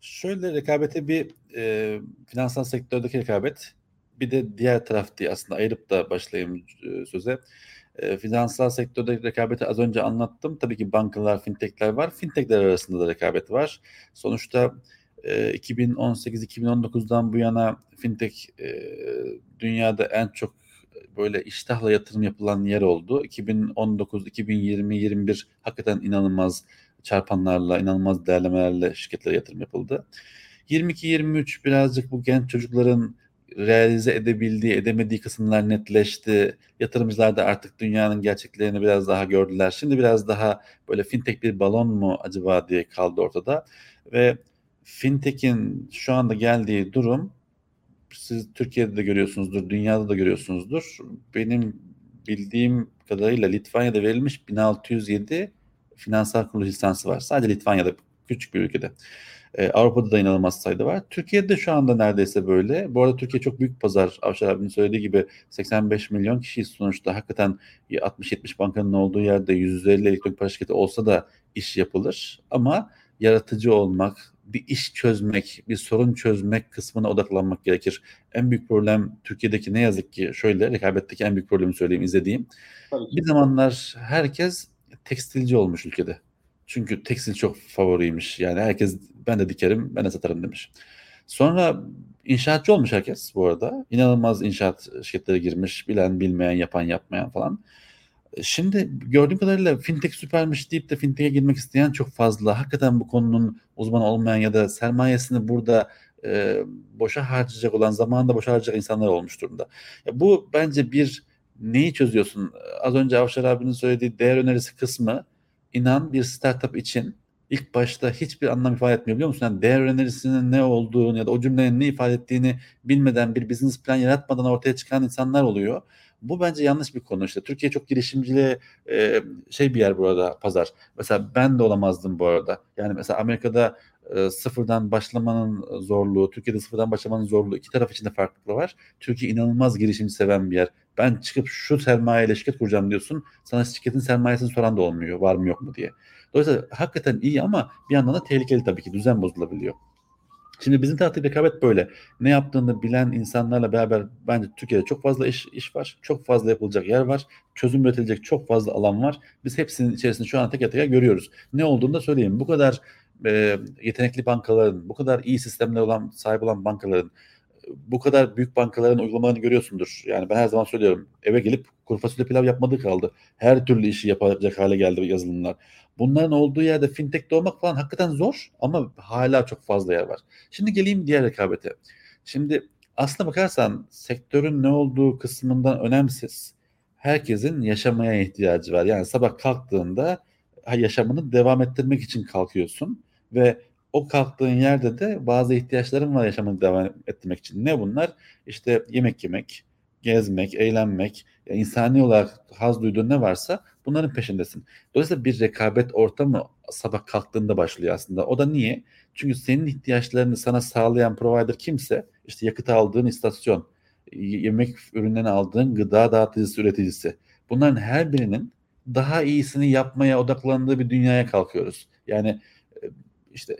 Şöyle rekabete bir e, finansal sektördeki rekabet bir de diğer taraf diye aslında ayırıp da başlayayım e, söze. E, finansal sektörde rekabeti az önce anlattım. Tabii ki bankalar, fintechler var. Fintechler arasında da rekabet var. Sonuçta e, 2018-2019'dan bu yana fintech e, dünyada en çok böyle iştahla yatırım yapılan yer oldu. 2019, 2020, 21 hakikaten inanılmaz çarpanlarla, inanılmaz değerlemelerle şirketlere yatırım yapıldı. 22-23 birazcık bu genç çocukların realize edebildiği, edemediği kısımlar netleşti. Yatırımcılar da artık dünyanın gerçeklerini biraz daha gördüler. Şimdi biraz daha böyle fintech bir balon mu acaba diye kaldı ortada. Ve fintech'in şu anda geldiği durum siz Türkiye'de de görüyorsunuzdur, dünyada da görüyorsunuzdur. Benim bildiğim kadarıyla Litvanya'da verilmiş 1607 finansal kuruluş lisansı var. Sadece Litvanya'da küçük bir ülkede. Ee, Avrupa'da da inanılmaz sayıda var. Türkiye'de şu anda neredeyse böyle. Bu arada Türkiye çok büyük pazar. Avşar abinin söylediği gibi 85 milyon kişi sonuçta hakikaten 60-70 bankanın olduğu yerde 150 elektronik para şirketi olsa da iş yapılır. Ama yaratıcı olmak, bir iş çözmek, bir sorun çözmek kısmına odaklanmak gerekir. En büyük problem Türkiye'deki ne yazık ki şöyle rekabetteki en büyük problemi söyleyeyim izlediğim. Bir zamanlar herkes tekstilci olmuş ülkede. Çünkü tekstil çok favoriymiş. Yani herkes ben de dikerim, ben de satarım demiş. Sonra inşaatçı olmuş herkes bu arada. İnanılmaz inşaat şirketleri girmiş. Bilen, bilmeyen, yapan, yapmayan falan. Şimdi gördüğüm kadarıyla fintech süpermiş deyip de fintech'e girmek isteyen çok fazla. Hakikaten bu konunun uzmanı olmayan ya da sermayesini burada e, boşa harcayacak olan, zamanında boşa harcayacak insanlar olmuş durumda. Ya bu bence bir neyi çözüyorsun? Az önce Avşar abinin söylediği değer önerisi kısmı inan bir startup için ilk başta hiçbir anlam ifade etmiyor biliyor musun? Yani değer önerisinin ne olduğunu ya da o cümlenin ne ifade ettiğini bilmeden bir business plan yaratmadan ortaya çıkan insanlar oluyor. Bu bence yanlış bir konu. İşte Türkiye çok girişimciliğe e, şey bir yer burada pazar. Mesela ben de olamazdım bu arada. Yani mesela Amerika'da sıfırdan başlamanın zorluğu, Türkiye'de sıfırdan başlamanın zorluğu iki taraf için de farklılığı var. Türkiye inanılmaz girişimci seven bir yer. Ben çıkıp şu sermayeyle şirket kuracağım diyorsun. Sana şirketin sermayesini soran da olmuyor. Var mı yok mu diye. Dolayısıyla hakikaten iyi ama bir yandan da tehlikeli tabii ki. Düzen bozulabiliyor. Şimdi bizim tarafta rekabet böyle. Ne yaptığını bilen insanlarla beraber bence Türkiye'de çok fazla iş, iş var. Çok fazla yapılacak yer var. Çözüm üretilecek çok fazla alan var. Biz hepsinin içerisinde şu an teker teker görüyoruz. Ne olduğunu da söyleyeyim. Bu kadar e, yetenekli bankaların, bu kadar iyi sistemler olan sahip olan bankaların, bu kadar büyük bankaların uygulamalarını görüyorsundur. Yani ben her zaman söylüyorum. Eve gelip kuru fasulye pilav yapmadığı kaldı. Her türlü işi yapacak hale geldi yazılımlar. Bunların olduğu yerde fintech'te olmak falan hakikaten zor ama hala çok fazla yer var. Şimdi geleyim diğer rekabete. Şimdi aslına bakarsan sektörün ne olduğu kısmından önemsiz. Herkesin yaşamaya ihtiyacı var. Yani sabah kalktığında yaşamını devam ettirmek için kalkıyorsun ve o kalktığın yerde de bazı ihtiyaçların var yaşamını devam ettirmek için. Ne bunlar? İşte yemek yemek, gezmek, eğlenmek, yani insani olarak haz duyduğun ne varsa bunların peşindesin. Dolayısıyla bir rekabet ortamı sabah kalktığında başlıyor aslında. O da niye? Çünkü senin ihtiyaçlarını sana sağlayan provider kimse, işte yakıt aldığın istasyon, yemek ürünlerini aldığın gıda dağıtıcısı, üreticisi. Bunların her birinin daha iyisini yapmaya odaklandığı bir dünyaya kalkıyoruz. Yani işte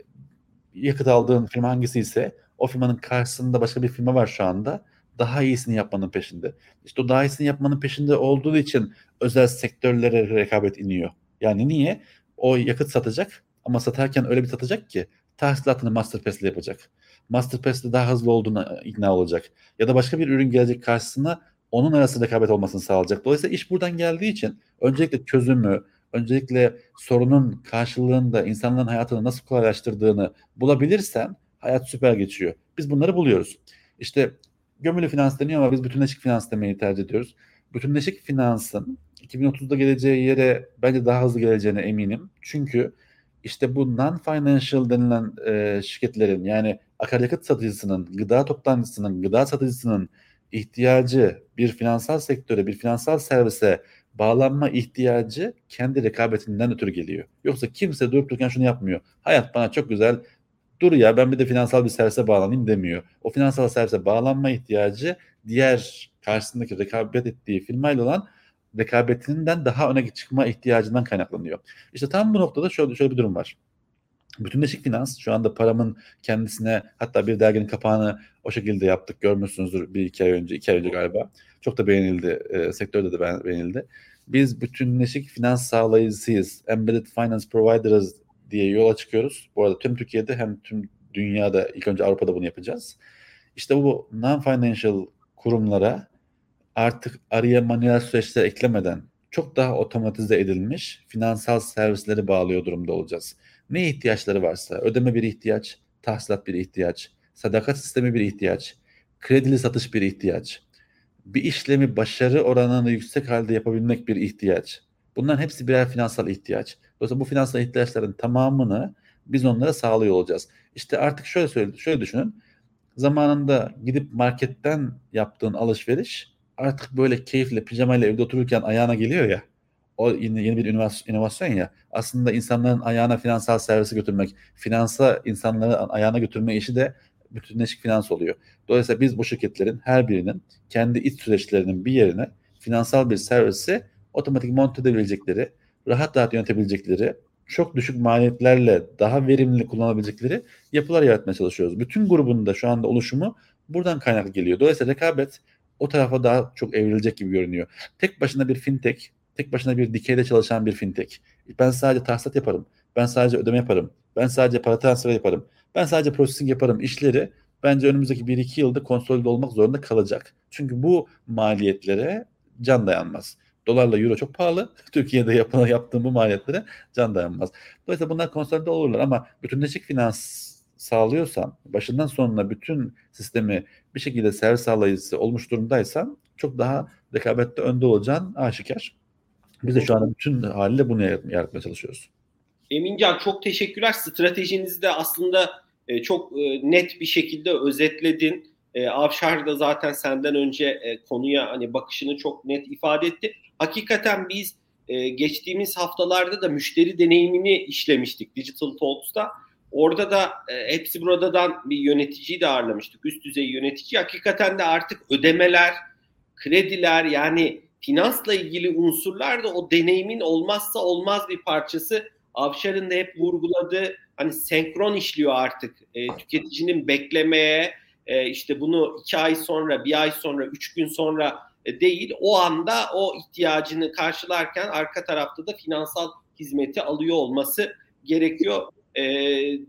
yakıt aldığın firma hangisi ise o firmanın karşısında başka bir firma var şu anda. Daha iyisini yapmanın peşinde. İşte o daha iyisini yapmanın peşinde olduğu için özel sektörlere rekabet iniyor. Yani niye? O yakıt satacak ama satarken öyle bir satacak ki tahsilatını Masterpass'le yapacak. Masterpass'le daha hızlı olduğuna ikna olacak. Ya da başka bir ürün gelecek karşısına onun arasında rekabet olmasını sağlayacak. Dolayısıyla iş buradan geldiği için öncelikle çözümü, öncelikle sorunun karşılığında insanların hayatını nasıl kolaylaştırdığını bulabilirsen hayat süper geçiyor. Biz bunları buluyoruz. İşte gömülü finans deniyor ama biz bütünleşik finans demeyi tercih ediyoruz. Bütünleşik finansın 2030'da geleceği yere bence daha hızlı geleceğine eminim. Çünkü işte bu non-financial denilen e, şirketlerin yani akaryakıt satıcısının, gıda toptancısının, gıda satıcısının ihtiyacı bir finansal sektöre, bir finansal servise bağlanma ihtiyacı kendi rekabetinden ötürü geliyor. Yoksa kimse durup dururken şunu yapmıyor. Hayat bana çok güzel, dur ya ben bir de finansal bir servise bağlanayım demiyor. O finansal servise bağlanma ihtiyacı diğer karşısındaki rekabet ettiği firmayla olan rekabetinden daha öne çıkma ihtiyacından kaynaklanıyor. İşte tam bu noktada şöyle, şöyle bir durum var. Bütünleşik finans şu anda paramın kendisine hatta bir derginin kapağını o şekilde yaptık görmüşsünüzdür bir iki ay önce iki ay önce galiba. Çok da beğenildi. E, sektörde de beğenildi. Biz bütünleşik finans sağlayıcısıyız. Embedded Finance Providers diye yola çıkıyoruz. Bu arada tüm Türkiye'de hem tüm dünyada ilk önce Avrupa'da bunu yapacağız. İşte bu non-financial kurumlara artık araya manuel süreçler eklemeden çok daha otomatize edilmiş finansal servisleri bağlıyor durumda olacağız. Ne ihtiyaçları varsa, ödeme bir ihtiyaç, tahsilat bir ihtiyaç, sadakat sistemi bir ihtiyaç, kredili satış bir ihtiyaç, bir işlemi başarı oranını yüksek halde yapabilmek bir ihtiyaç. Bunların hepsi birer finansal ihtiyaç. Dolayısıyla bu finansal ihtiyaçların tamamını biz onlara sağlıyor olacağız. İşte artık şöyle söyle, şöyle düşünün. Zamanında gidip marketten yaptığın alışveriş artık böyle keyifle pijamayla evde otururken ayağına geliyor ya. O yeni, bir inovasyon ya. Aslında insanların ayağına finansal servisi götürmek, finansa insanları ayağına götürme işi de bütünleşik finans oluyor. Dolayısıyla biz bu şirketlerin her birinin kendi iç süreçlerinin bir yerine finansal bir servisi otomatik monte edebilecekleri, rahat rahat yönetebilecekleri, çok düşük maliyetlerle daha verimli kullanabilecekleri yapılar yaratmaya çalışıyoruz. Bütün grubun da şu anda oluşumu buradan kaynaklı geliyor. Dolayısıyla rekabet o tarafa daha çok evrilecek gibi görünüyor. Tek başına bir fintech, tek başına bir dikeyde çalışan bir fintech. Ben sadece tahsilat yaparım. Ben sadece ödeme yaparım. Ben sadece para transferi yaparım. Ben sadece processing yaparım işleri bence önümüzdeki 1-2 yılda konsolide olmak zorunda kalacak. Çünkü bu maliyetlere can dayanmaz. Dolarla euro çok pahalı. *laughs* Türkiye'de yapılan yaptığım bu maliyetlere can dayanmaz. Dolayısıyla bunlar konsolide olurlar ama bütünleşik finans sağlıyorsan, başından sonuna bütün sistemi bir şekilde servis sağlayıcısı olmuş durumdaysan çok daha rekabette önde olacağın aşikar. Biz de şu anda bütün haliyle bunu yaratmaya çalışıyoruz. Emincan çok teşekkürler. Stratejinizi de aslında e, çok e, net bir şekilde özetledin. E, Avşar da zaten senden önce konuya hani bakışını çok net ifade etti. Hakikaten biz geçtiğimiz haftalarda da müşteri deneyimini işlemiştik Digital Talks'ta. Orada da hepsi buradadan bir yöneticiyi de ağırlamıştık. Üst düzey yönetici. Hakikaten de artık ödemeler, krediler yani finansla ilgili unsurlar da o deneyimin olmazsa olmaz bir parçası. Avşar'ın da hep vurguladığı hani senkron işliyor artık. E, tüketicinin beklemeye e, işte bunu iki ay sonra, bir ay sonra, üç gün sonra e, değil. O anda o ihtiyacını karşılarken arka tarafta da finansal hizmeti alıyor olması gerekiyor. E,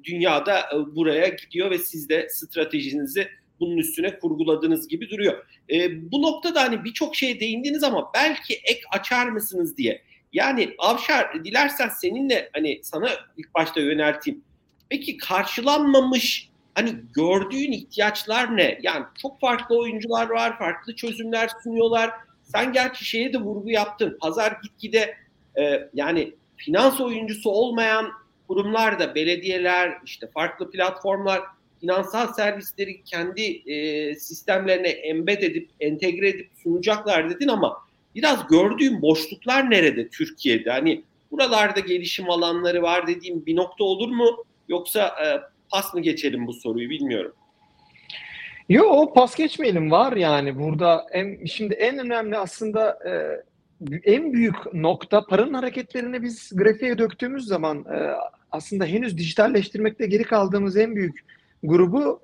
dünyada e, buraya gidiyor ve siz de stratejinizi bunun üstüne kurguladığınız gibi duruyor. E, bu noktada hani birçok şeye değindiniz ama belki ek açar mısınız diye. Yani Avşar dilersen seninle hani sana ilk başta yönelteyim. Peki karşılanmamış hani gördüğün ihtiyaçlar ne? Yani çok farklı oyuncular var, farklı çözümler sunuyorlar. Sen gerçi şeye de vurgu yaptın. Pazar gitgide e, yani finans oyuncusu olmayan kurumlar da belediyeler, işte farklı platformlar finansal servisleri kendi e, sistemlerine embed edip, entegre edip sunacaklar dedin ama biraz gördüğüm boşluklar nerede Türkiye'de? Hani buralarda gelişim alanları var dediğim bir nokta olur mu? Yoksa e, pas mı geçelim bu soruyu bilmiyorum. Yo pas geçmeyelim var yani burada en, şimdi en önemli aslında e, en büyük nokta paranın hareketlerini biz grafiğe döktüğümüz zaman e, aslında henüz dijitalleştirmekte geri kaldığımız en büyük grubu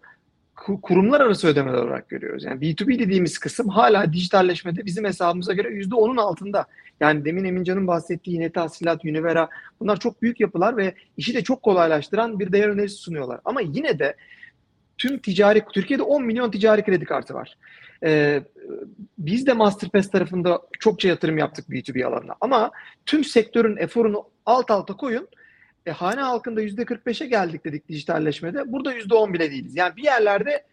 kurumlar arası ödemeler olarak görüyoruz. Yani B2B dediğimiz kısım hala dijitalleşmede bizim hesabımıza göre %10'un altında. Yani demin Emincan'ın bahsettiği Net Tahsilat, Univera bunlar çok büyük yapılar ve işi de çok kolaylaştıran bir değer önerisi sunuyorlar. Ama yine de tüm ticari, Türkiye'de 10 milyon ticari kredi kartı var. Ee, biz de Masterpass tarafında çokça yatırım yaptık B2B alanına. Ama tüm sektörün eforunu alt alta koyun e, hane halkında yüzde 45'e geldik dedik dijitalleşmede. Burada yüzde 10 bile değiliz. Yani bir yerlerde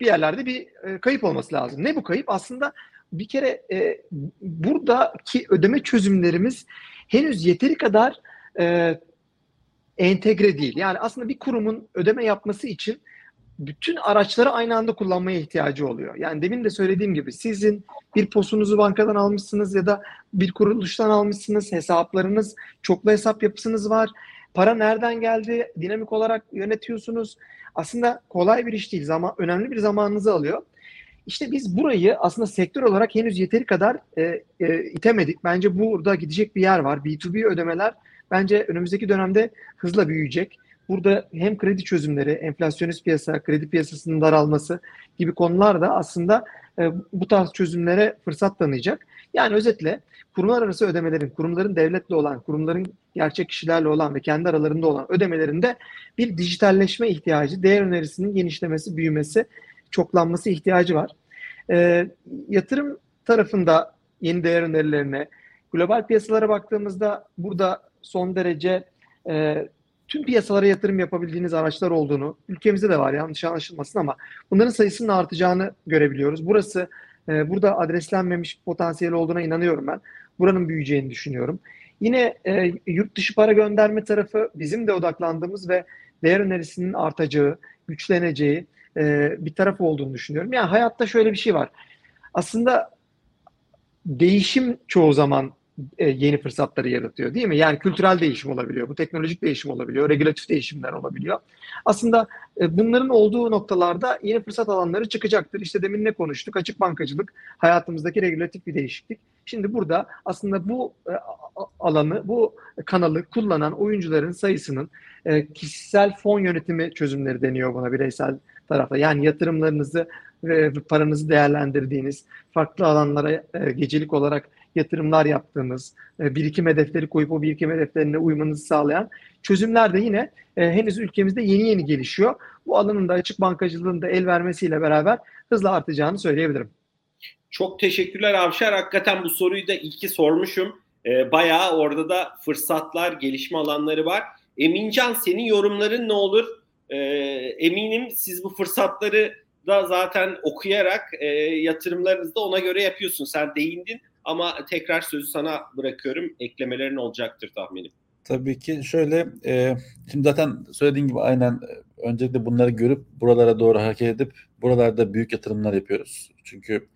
bir yerlerde bir e, kayıp olması lazım. Ne bu kayıp? Aslında bir kere e, buradaki ödeme çözümlerimiz henüz yeteri kadar e, entegre değil. Yani aslında bir kurumun ödeme yapması için bütün araçları aynı anda kullanmaya ihtiyacı oluyor. Yani demin de söylediğim gibi sizin bir posunuzu bankadan almışsınız ya da bir kuruluştan almışsınız, hesaplarınız, çoklu hesap yapısınız var Para nereden geldi? Dinamik olarak yönetiyorsunuz. Aslında kolay bir iş değil. Zaman, önemli bir zamanınızı alıyor. İşte biz burayı aslında sektör olarak henüz yeteri kadar e, e, itemedik. Bence burada gidecek bir yer var. B2B ödemeler bence önümüzdeki dönemde hızla büyüyecek. Burada hem kredi çözümleri, enflasyonist piyasa, kredi piyasasının daralması gibi konular da aslında bu tarz çözümlere fırsat tanıyacak. Yani özetle kurumlar arası ödemelerin, kurumların devletle olan, kurumların gerçek kişilerle olan ve kendi aralarında olan ödemelerinde bir dijitalleşme ihtiyacı, değer önerisinin genişlemesi, büyümesi, çoklanması ihtiyacı var. E, yatırım tarafında yeni değer önerilerine, global piyasalara baktığımızda burada son derece e, tüm piyasalara yatırım yapabildiğiniz araçlar olduğunu, ülkemizde de var yanlış anlaşılmasın ama bunların sayısının artacağını görebiliyoruz. Burası e, burada adreslenmemiş potansiyel olduğuna inanıyorum ben. Buranın büyüyeceğini düşünüyorum. Yine e, yurt dışı para gönderme tarafı bizim de odaklandığımız ve değer önerisinin artacağı, güçleneceği e, bir taraf olduğunu düşünüyorum. Yani hayatta şöyle bir şey var. Aslında değişim çoğu zaman e, yeni fırsatları yaratıyor değil mi? Yani kültürel değişim olabiliyor, bu teknolojik değişim olabiliyor, regülatif değişimler olabiliyor. Aslında e, bunların olduğu noktalarda yeni fırsat alanları çıkacaktır. İşte demin ne konuştuk? Açık bankacılık hayatımızdaki regülatif bir değişiklik. Şimdi burada aslında bu e, alanı, bu kanalı kullanan oyuncuların sayısının kişisel fon yönetimi çözümleri deniyor buna bireysel tarafta. Yani yatırımlarınızı ve paranızı değerlendirdiğiniz, farklı alanlara gecelik olarak yatırımlar yaptığımız, e, birikim hedefleri koyup o birikim hedeflerine uymanızı sağlayan çözümler de yine e, henüz ülkemizde yeni yeni gelişiyor. Bu alanın da açık bankacılığın da el vermesiyle beraber hızla artacağını söyleyebilirim. Çok teşekkürler Avşar. Hakikaten bu soruyu da ilki sormuşum. E, bayağı orada da fırsatlar, gelişme alanları var. Emincan senin yorumların ne olur? Eminim siz bu fırsatları da zaten okuyarak e, yatırımlarınızı da ona göre yapıyorsun. Sen değindin ama tekrar sözü sana bırakıyorum. Eklemelerin olacaktır tahminim. Tabii ki şöyle, e, şimdi zaten söylediğin gibi aynen e, öncelikle bunları görüp buralara doğru hareket edip buralarda büyük yatırımlar yapıyoruz. Çünkü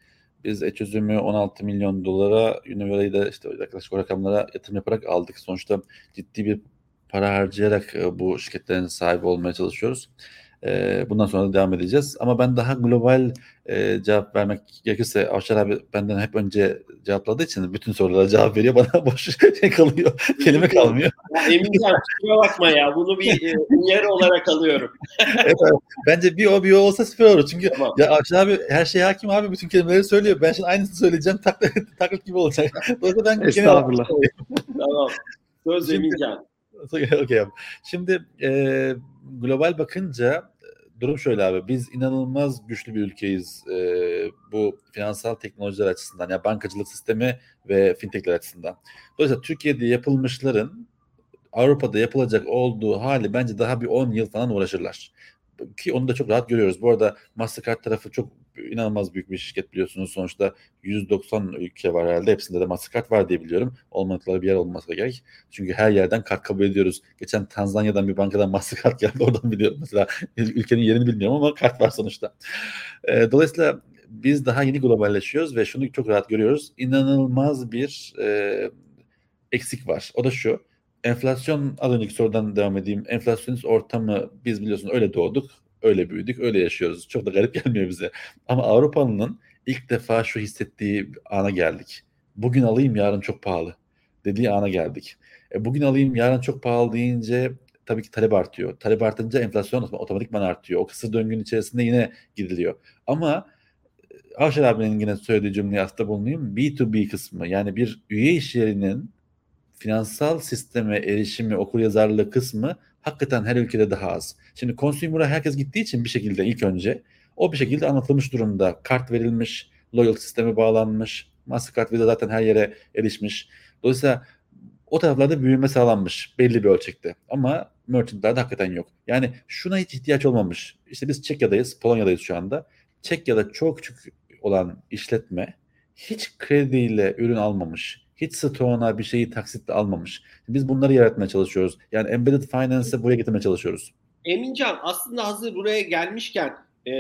biz e çözümü 16 milyon dolara, Univera'yı da işte yaklaşık o rakamlara yatırım yaparak aldık. Sonuçta ciddi bir para harcayarak e, bu şirketlerin sahibi olmaya çalışıyoruz. E, bundan sonra da devam edeceğiz. Ama ben daha global e, cevap vermek gerekirse Avşar abi benden hep önce cevapladığı için bütün sorulara cevap veriyor. Bana *laughs* boş şey kalıyor. Kelime kalmıyor. Ya Emincan kusura bakma ya. Bunu bir e, yer olarak alıyorum. *laughs* evet, bence bir o bir o olsa süper olur. Çünkü tamam. ya Avşar abi her şeye hakim abi. Bütün kelimeleri söylüyor. Ben şimdi aynısını söyleyeceğim. Taklit, *laughs* taklit gibi olacak. Dolayısıyla ben Estağfurullah. tamam. Söz Emincan. okay abi. Şimdi e, global bakınca durum şöyle abi. Biz inanılmaz güçlü bir ülkeyiz e, bu finansal teknolojiler açısından. Yani bankacılık sistemi ve fintechler açısından. Dolayısıyla Türkiye'de yapılmışların Avrupa'da yapılacak olduğu hali bence daha bir 10 yıl falan uğraşırlar. Ki onu da çok rahat görüyoruz. Bu arada Mastercard tarafı çok inanılmaz büyük bir şirket biliyorsunuz. Sonuçta 190 ülke var herhalde. Hepsinde de Mastercard var diye biliyorum. Olmadıkları bir yer olması gerek. Çünkü her yerden kart kabul ediyoruz. Geçen Tanzanya'dan bir bankadan *laughs* Mastercard geldi. Oradan biliyorum. Mesela ülkenin yerini bilmiyorum ama kart var sonuçta. E, dolayısıyla biz daha yeni globalleşiyoruz ve şunu çok rahat görüyoruz. İnanılmaz bir e, eksik var. O da şu. Enflasyon az önceki sorudan devam edeyim. Enflasyonist ortamı biz biliyorsunuz öyle doğduk öyle büyüdük, öyle yaşıyoruz. Çok da garip *laughs* gelmiyor bize. Ama Avrupa'nın ilk defa şu hissettiği ana geldik. Bugün alayım, yarın çok pahalı dediği ana geldik. E, bugün alayım, yarın çok pahalı deyince tabii ki talep artıyor. Talep artınca enflasyon otomatikman artıyor. O kısır döngünün içerisinde yine gidiliyor. Ama Avşar abinin yine söylediği cümleyi aslında bulunayım. B2B kısmı yani bir üye iş yerinin finansal sisteme erişimi, okur yazarlığı kısmı hakikaten her ülkede daha az. Şimdi consumer'a herkes gittiği için bir şekilde ilk önce o bir şekilde anlatılmış durumda. Kart verilmiş, loyalty sistemi bağlanmış, Mastercard Visa zaten her yere erişmiş. Dolayısıyla o taraflarda büyüme sağlanmış belli bir ölçekte. Ama merchantlarda hakikaten yok. Yani şuna hiç ihtiyaç olmamış. İşte biz Çekya'dayız, Polonya'dayız şu anda. Çekya'da çok küçük olan işletme hiç krediyle ürün almamış hiç stoğuna bir şeyi taksitle almamış. Biz bunları yaratmaya çalışıyoruz. Yani embedded finance'ı buraya getirmeye çalışıyoruz. Emincan aslında hazır buraya gelmişken e,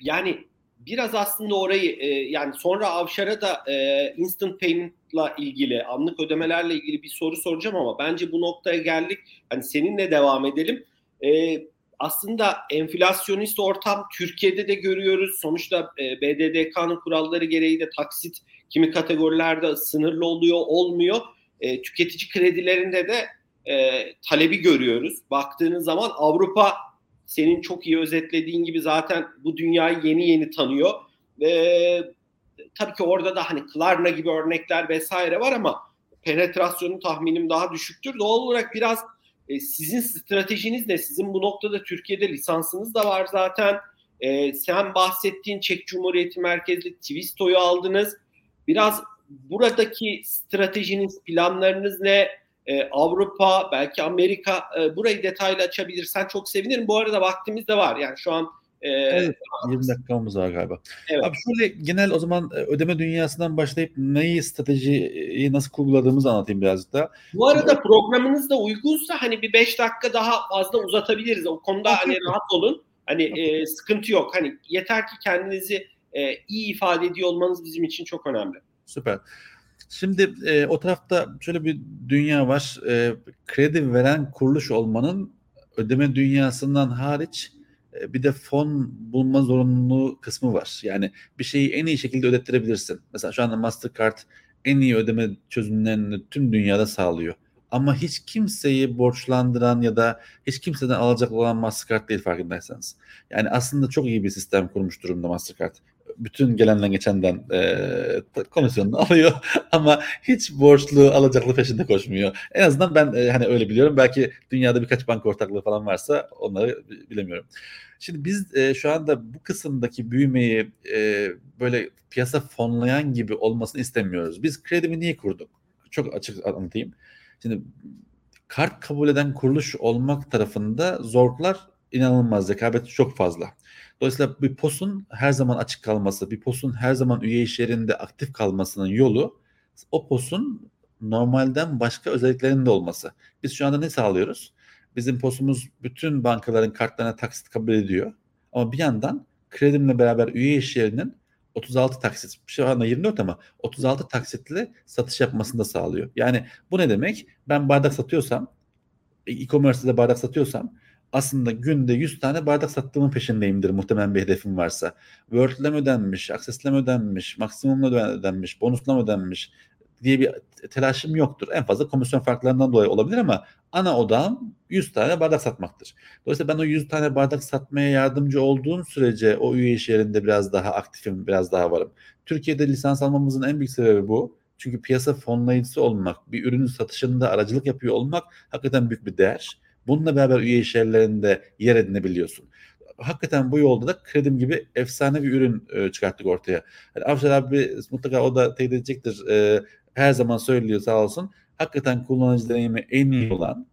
yani biraz aslında orayı e, yani sonra Avşar'a da e, instant payment'la ilgili anlık ödemelerle ilgili bir soru soracağım ama bence bu noktaya geldik. Hani seninle devam edelim. E, aslında enflasyonist ortam Türkiye'de de görüyoruz. Sonuçta e, BDDK'nın kuralları gereği de taksit kimi kategorilerde sınırlı oluyor, olmuyor. E, tüketici kredilerinde de e, talebi görüyoruz. Baktığınız zaman Avrupa senin çok iyi özetlediğin gibi zaten bu dünyayı yeni yeni tanıyor. E, tabii ki orada da hani Klarna gibi örnekler vesaire var ama penetrasyonu tahminim daha düşüktür. Doğal olarak biraz e, sizin stratejiniz ne? Sizin bu noktada Türkiye'de lisansınız da var zaten. E, sen bahsettiğin Çek Cumhuriyeti merkezli Twisto'yu aldınız. Biraz buradaki stratejiniz, planlarınız ne? Ee, Avrupa, belki Amerika e, burayı detaylı açabilirsen çok sevinirim. Bu arada vaktimiz de var. Yani şu an e, evet, 20 dakikamız var galiba. Evet. Abi şöyle genel o zaman e, ödeme dünyasından başlayıp neyi stratejiyi nasıl kurguladığımızı anlatayım birazcık da. Bu arada Şimdi, programınız da uygunsa hani bir 5 dakika daha fazla uzatabiliriz. O konuda hani rahat olun. Hani e, sıkıntı yok. Hani yeter ki kendinizi e, iyi ifade ediyor olmanız bizim için çok önemli. Süper. Şimdi e, o tarafta şöyle bir dünya var. E, kredi veren kuruluş olmanın ödeme dünyasından hariç e, bir de fon bulma zorunluluğu kısmı var. Yani bir şeyi en iyi şekilde ödettirebilirsin. Mesela şu anda Mastercard en iyi ödeme çözümlerini tüm dünyada sağlıyor. Ama hiç kimseyi borçlandıran ya da hiç kimseden alacak olan Mastercard değil farkındaysanız. Yani aslında çok iyi bir sistem kurmuş durumda Mastercard bütün gelenden geçenden e, komisyonunu *laughs* alıyor ama hiç borçlu alacaklı peşinde koşmuyor. En azından ben e, hani öyle biliyorum. Belki dünyada birkaç banka ortaklığı falan varsa onları bilemiyorum. Şimdi biz e, şu anda bu kısımdaki büyümeyi e, böyle piyasa fonlayan gibi olmasını istemiyoruz. Biz kredimi niye kurduk? Çok açık anlatayım. Şimdi kart kabul eden kuruluş olmak tarafında zorluklar inanılmaz. Rekabet çok fazla. Dolayısıyla bir POS'un her zaman açık kalması, bir POS'un her zaman üye iş yerinde aktif kalmasının yolu o POS'un normalden başka özelliklerinin de olması. Biz şu anda ne sağlıyoruz? Bizim posumuz bütün bankaların kartlarına taksit kabul ediyor. Ama bir yandan kredimle beraber üye işlerinin 36 taksit, şu anda 24 ama 36 taksitle satış yapmasını da sağlıyor. Yani bu ne demek? Ben bardak satıyorsam, e-commerce'de bardak satıyorsam aslında günde 100 tane bardak sattığımın peşindeyimdir muhtemelen bir hedefim varsa. Word'le mi ödenmiş, Access'le mi ödenmiş, Maximum'la ödenmiş, Bonus'la mı ödenmiş diye bir telaşım yoktur. En fazla komisyon farklarından dolayı olabilir ama ana odağım 100 tane bardak satmaktır. Dolayısıyla ben o 100 tane bardak satmaya yardımcı olduğum sürece o üye iş yerinde biraz daha aktifim, biraz daha varım. Türkiye'de lisans almamızın en büyük sebebi bu. Çünkü piyasa fonlayıcısı olmak, bir ürünün satışında aracılık yapıyor olmak hakikaten büyük bir değer. Bununla beraber üye iş yerlerinde yer edinebiliyorsun. Hakikaten bu yolda da kredim gibi efsane bir ürün e, çıkarttık ortaya. Yani Avşar abi mutlaka o da teyit edecektir. E, her zaman söylüyor sağ olsun. Hakikaten kullanıcı deneyimi en iyi olan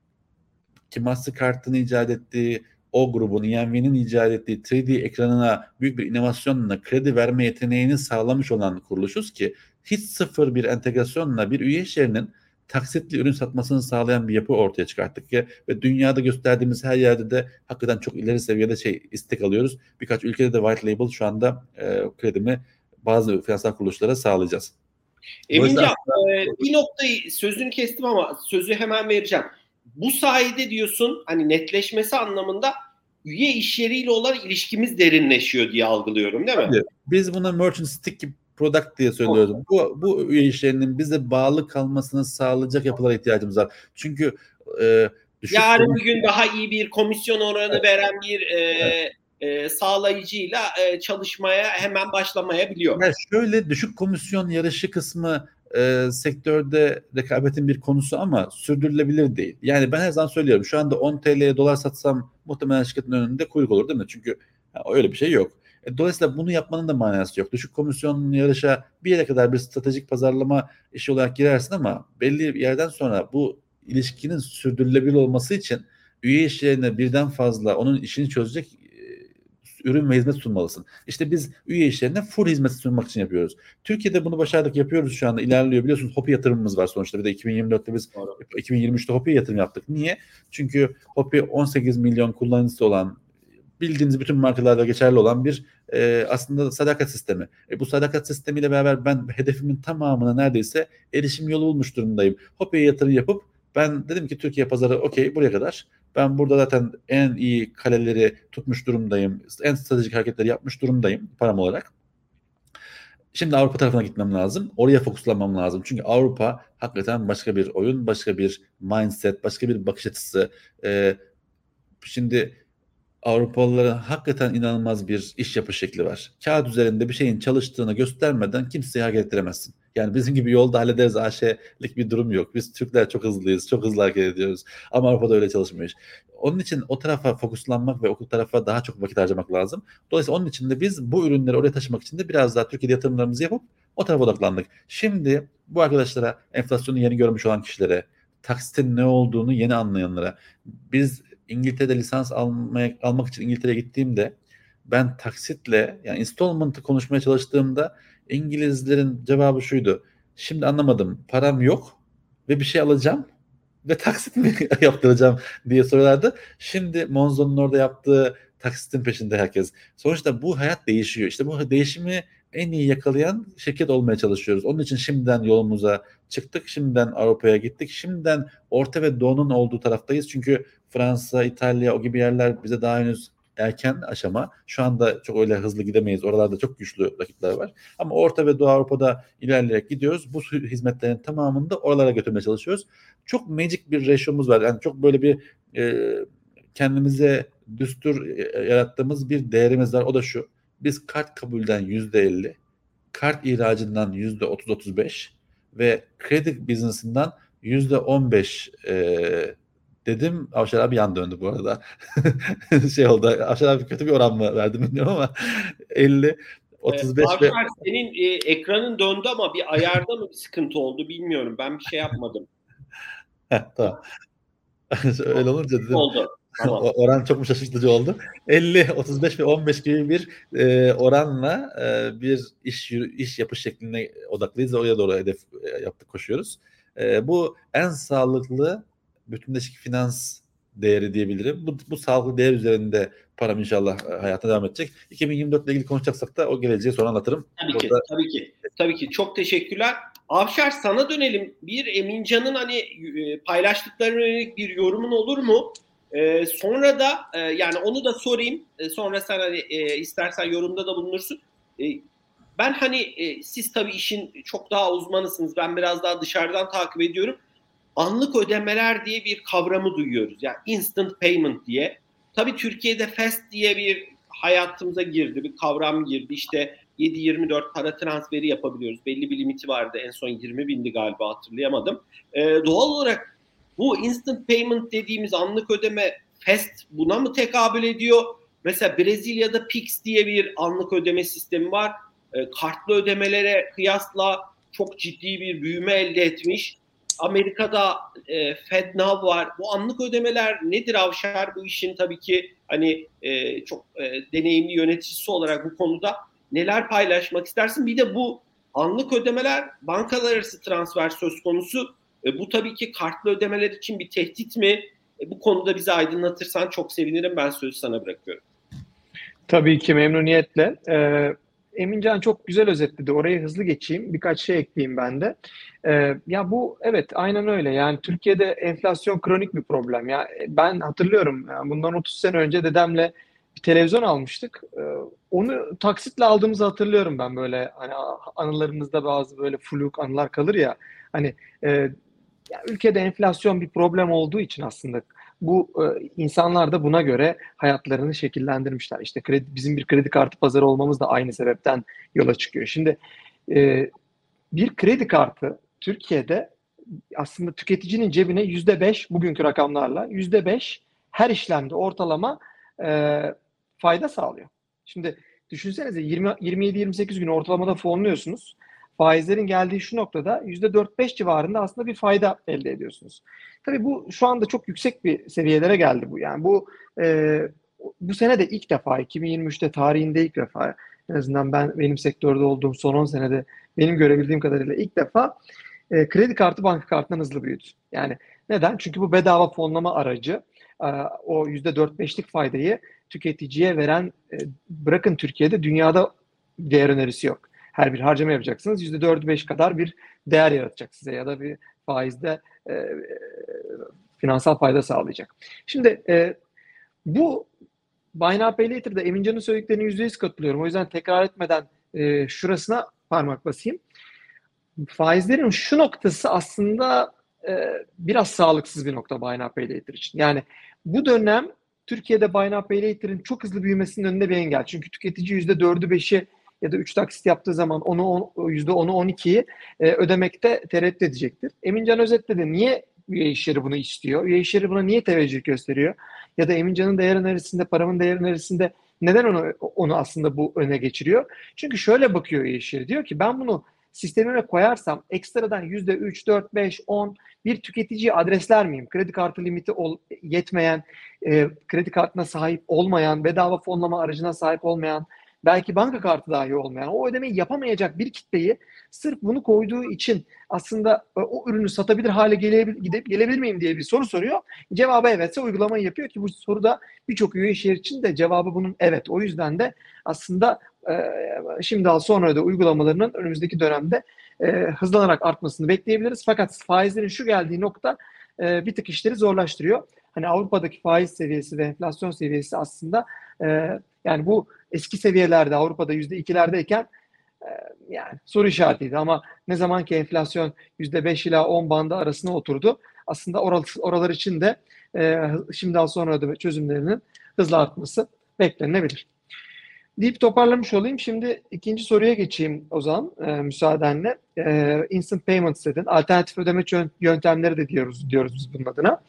ki Mastercard'ın icat ettiği o grubun EMV'nin icat ettiği 3D ekranına büyük bir inovasyonla kredi verme yeteneğini sağlamış olan kuruluşuz ki hiç sıfır bir entegrasyonla bir üye işlerinin taksitli ürün satmasını sağlayan bir yapı ortaya çıkarttık ki ve dünyada gösterdiğimiz her yerde de hakikaten çok ileri seviyede şey istek alıyoruz. Birkaç ülkede de white label şu anda e, kredimi bazı finansal kuruluşlara sağlayacağız. Emincan e, bir noktayı sözünü kestim ama sözü hemen vereceğim. Bu sayede diyorsun hani netleşmesi anlamında üye iş yeriyle olan ilişkimiz derinleşiyor diye algılıyorum değil mi? Biz buna merchant stick product diye söylüyoruz. Bu, bu üye işlerinin bize bağlı kalmasını sağlayacak yapılara ihtiyacımız var. Çünkü e, yarın bir gün daha iyi bir komisyon oranı evet. veren bir e, evet e, sağlayıcıyla e, çalışmaya hemen başlamayabiliyor. Yani şöyle düşük komisyon yarışı kısmı e, sektörde rekabetin bir konusu ama sürdürülebilir değil. Yani ben her zaman söylüyorum şu anda 10 TL'ye dolar satsam muhtemelen şirketin önünde kuyruk olur değil mi? Çünkü yani öyle bir şey yok. E, dolayısıyla bunu yapmanın da manası yok. Düşük komisyon yarışa bir yere kadar bir stratejik pazarlama işi olarak girersin ama belli bir yerden sonra bu ilişkinin sürdürülebilir olması için üye işlerine birden fazla onun işini çözecek ürün ve hizmet sunmalısın. İşte biz üye işlerine full hizmet sunmak için yapıyoruz. Türkiye'de bunu başardık yapıyoruz şu anda ilerliyor. Biliyorsunuz Hopi yatırımımız var sonuçta. Bir de 2024'te biz 2023'te Hopi yatırım yaptık. Niye? Çünkü Hopi 18 milyon kullanıcısı olan bildiğiniz bütün markalarda geçerli olan bir e, aslında sadakat sistemi. E, bu sadakat sistemiyle beraber ben hedefimin tamamına neredeyse erişim yolu bulmuş durumdayım. Hopi'ye yatırım yapıp ben dedim ki Türkiye pazarı okey buraya kadar. Ben burada zaten en iyi kaleleri tutmuş durumdayım. En stratejik hareketleri yapmış durumdayım param olarak. Şimdi Avrupa tarafına gitmem lazım. Oraya fokuslanmam lazım. Çünkü Avrupa hakikaten başka bir oyun, başka bir mindset, başka bir bakış açısı. Ee, şimdi Avrupalıların hakikaten inanılmaz bir iş yapış şekli var. Kağıt üzerinde bir şeyin çalıştığını göstermeden kimseye hareket ettiremezsin. Yani bizim gibi yolda hallederiz AŞ'lik bir durum yok. Biz Türkler çok hızlıyız, çok hızlı hareket ediyoruz. Ama Avrupa'da öyle çalışmıyor. Onun için o tarafa fokuslanmak ve o tarafa daha çok vakit harcamak lazım. Dolayısıyla onun için de biz bu ürünleri oraya taşımak için de biraz daha Türkiye'de yatırımlarımızı yapıp o tarafa odaklandık. Şimdi bu arkadaşlara, enflasyonu yeni görmüş olan kişilere, taksitin ne olduğunu yeni anlayanlara, biz İngiltere'de lisans almaya, almak için İngiltere'ye gittiğimde ben taksitle yani installment'ı konuşmaya çalıştığımda İngilizlerin cevabı şuydu. Şimdi anlamadım. Param yok ve bir şey alacağım ve taksit mi *laughs* yaptıracağım diye soruyorlardı. Şimdi Monzo'nun orada yaptığı taksitin peşinde herkes. Sonuçta bu hayat değişiyor. İşte bu değişimi en iyi yakalayan şirket olmaya çalışıyoruz. Onun için şimdiden yolumuza çıktık. Şimdiden Avrupa'ya gittik. Şimdiden Orta ve Doğu'nun olduğu taraftayız. Çünkü Fransa, İtalya o gibi yerler bize daha henüz erken aşama. Şu anda çok öyle hızlı gidemeyiz. Oralarda çok güçlü rakipler var. Ama Orta ve Doğu Avrupa'da ilerleyerek gidiyoruz. Bu hizmetlerin tamamını da oralara götürmeye çalışıyoruz. Çok magic bir ratio'muz var. Yani çok böyle bir e, kendimize düstur e, yarattığımız bir değerimiz var. O da şu. Biz kart kabulden %50, kart ihracından %30-35 ve kredi biznesinden %15 e, dedim. Avşar abi yan döndü bu arada. *laughs* şey oldu. Avşar abi kötü bir oran mı verdim bilmiyorum ama *laughs* 50 35 ee, ve... senin e, ekranın döndü ama bir ayarda mı bir sıkıntı oldu bilmiyorum. Ben bir şey yapmadım. *laughs* Heh, tamam. Öyle olunca dedim. Oldu. Tamam. oran çok mu şaşırtıcı oldu? 50, 35 ve 15 gibi bir e, oranla e, bir iş iş yapış şekline odaklıyız ve oraya doğru hedef e, yaptık koşuyoruz. E, bu en sağlıklı bütünleşik finans değeri diyebilirim. Bu, bu sağlıklı değer üzerinde param inşallah e, hayata devam edecek. 2024 ile ilgili konuşacaksak da o geleceği sonra anlatırım. Tabii ki, tabii ki. Tabii ki. Çok teşekkürler. Avşar sana dönelim. Bir Emincan'ın hani e, paylaştıklarına yönelik bir yorumun olur mu? Ee, sonra da e, yani onu da sorayım. E, sonra sen hani e, istersen yorumda da bulunursun. E, ben hani e, siz tabii işin çok daha uzmanısınız. Ben biraz daha dışarıdan takip ediyorum. Anlık ödemeler diye bir kavramı duyuyoruz. Yani instant payment diye. Tabii Türkiye'de fast diye bir hayatımıza girdi. Bir kavram girdi. İşte 7-24 para transferi yapabiliyoruz. Belli bir limiti vardı. En son 20 bindi galiba hatırlayamadım. Ee, doğal olarak bu instant payment dediğimiz anlık ödeme fast buna mı tekabül ediyor? Mesela Brezilya'da Pix diye bir anlık ödeme sistemi var. Ee, kartlı ödemelere kıyasla çok ciddi bir büyüme elde etmiş. Amerika'da e, FedNow var. Bu anlık ödemeler nedir Avşar? Bu işin tabii ki hani e, çok e, deneyimli yöneticisi olarak bu konuda neler paylaşmak istersin? Bir de bu anlık ödemeler bankalar arası transfer söz konusu. E, bu tabii ki kartlı ödemeler için bir tehdit mi? E, bu konuda bizi aydınlatırsan çok sevinirim. Ben sözü sana bırakıyorum. Tabii ki memnuniyetle. Ee, Emincan çok güzel özetledi. Oraya hızlı geçeyim. Birkaç şey ekleyeyim ben de. Ee, ya bu evet aynen öyle. Yani Türkiye'de enflasyon kronik bir problem. Ya ben hatırlıyorum yani bundan 30 sene önce dedemle bir televizyon almıştık. Ee, onu taksitle aldığımızı hatırlıyorum ben böyle hani anılarımızda bazı böyle fluk anılar kalır ya. Hani e, ya ülkede enflasyon bir problem olduğu için aslında bu e, insanlar da buna göre hayatlarını şekillendirmişler. İşte kredi, bizim bir kredi kartı pazarı olmamız da aynı sebepten yola çıkıyor. Şimdi e, bir kredi kartı Türkiye'de aslında tüketicinin cebine yüzde beş bugünkü rakamlarla yüzde beş her işlemde ortalama e, fayda sağlıyor. Şimdi düşünsenize 27-28 gün ortalamada fonluyorsunuz. Faizlerin geldiği şu noktada %4-5 civarında aslında bir fayda elde ediyorsunuz. Tabii bu şu anda çok yüksek bir seviyelere geldi bu. Yani bu e, bu sene de ilk defa 2023'te tarihinde ilk defa en azından ben benim sektörde olduğum son 10 senede benim görebildiğim kadarıyla ilk defa e, kredi kartı banka kartından hızlı büyüdü. Yani neden? Çünkü bu bedava fonlama aracı e, o %4-5'lik faydayı tüketiciye veren e, bırakın Türkiye'de dünyada değer önerisi yok. Her bir harcama yapacaksınız %4-5 kadar bir değer yaratacak size ya da bir faizde e, finansal fayda sağlayacak. Şimdi e, bu Buy Now Pay Later'da Emincan'ın söylediklerine %100 katılıyorum. O yüzden tekrar etmeden e, şurasına parmak basayım. Faizlerin şu noktası aslında e, biraz sağlıksız bir nokta Buy Now Pay Later için. Yani bu dönem Türkiye'de Buy Now Pay Later'ın çok hızlı büyümesinin önünde bir engel. Çünkü tüketici %4'ü 5'i ya da 3 taksit yaptığı zaman onu %10'u 12'yi e, ödemekte tereddüt edecektir. Emincan özetledi. Niye üye işleri bunu istiyor? Üye işleri buna niye teveccüh gösteriyor? Ya da Emincan'ın değer önerisinde, paramın değer önerisinde neden onu onu aslında bu öne geçiriyor? Çünkü şöyle bakıyor üye işleri. Diyor ki ben bunu sistemime koyarsam ekstradan %3, 4, 5, 10 bir tüketiciyi adresler miyim? Kredi kartı limiti ol, yetmeyen, e, kredi kartına sahip olmayan, bedava fonlama aracına sahip olmayan, belki banka kartı dahi olmayan, o ödemeyi yapamayacak bir kitleyi sırf bunu koyduğu için aslında e, o ürünü satabilir hale gelebilir, gidip, gelebilir miyim diye bir soru soruyor. Cevabı evetse uygulamayı yapıyor ki bu soruda birçok üye iş için de cevabı bunun evet. O yüzden de aslında e, şimdi al sonra da uygulamalarının önümüzdeki dönemde e, hızlanarak artmasını bekleyebiliriz. Fakat faizlerin şu geldiği nokta bir tık işleri zorlaştırıyor. Hani Avrupa'daki faiz seviyesi ve enflasyon seviyesi aslında e, yani bu eski seviyelerde Avrupa'da yüzde ikilerdeyken e, yani soru işaretiydi ama ne zaman ki enflasyon yüzde beş ila on bandı arasına oturdu aslında oral, oralar için de e, şimdiden sonra da çözümlerinin hızla artması beklenilebilir. Deyip toparlamış olayım. Şimdi ikinci soruya geçeyim o zaman e, müsaadenle. E, instant payments dedin. Alternatif ödeme yöntemleri de diyoruz diyoruz biz bunun adına.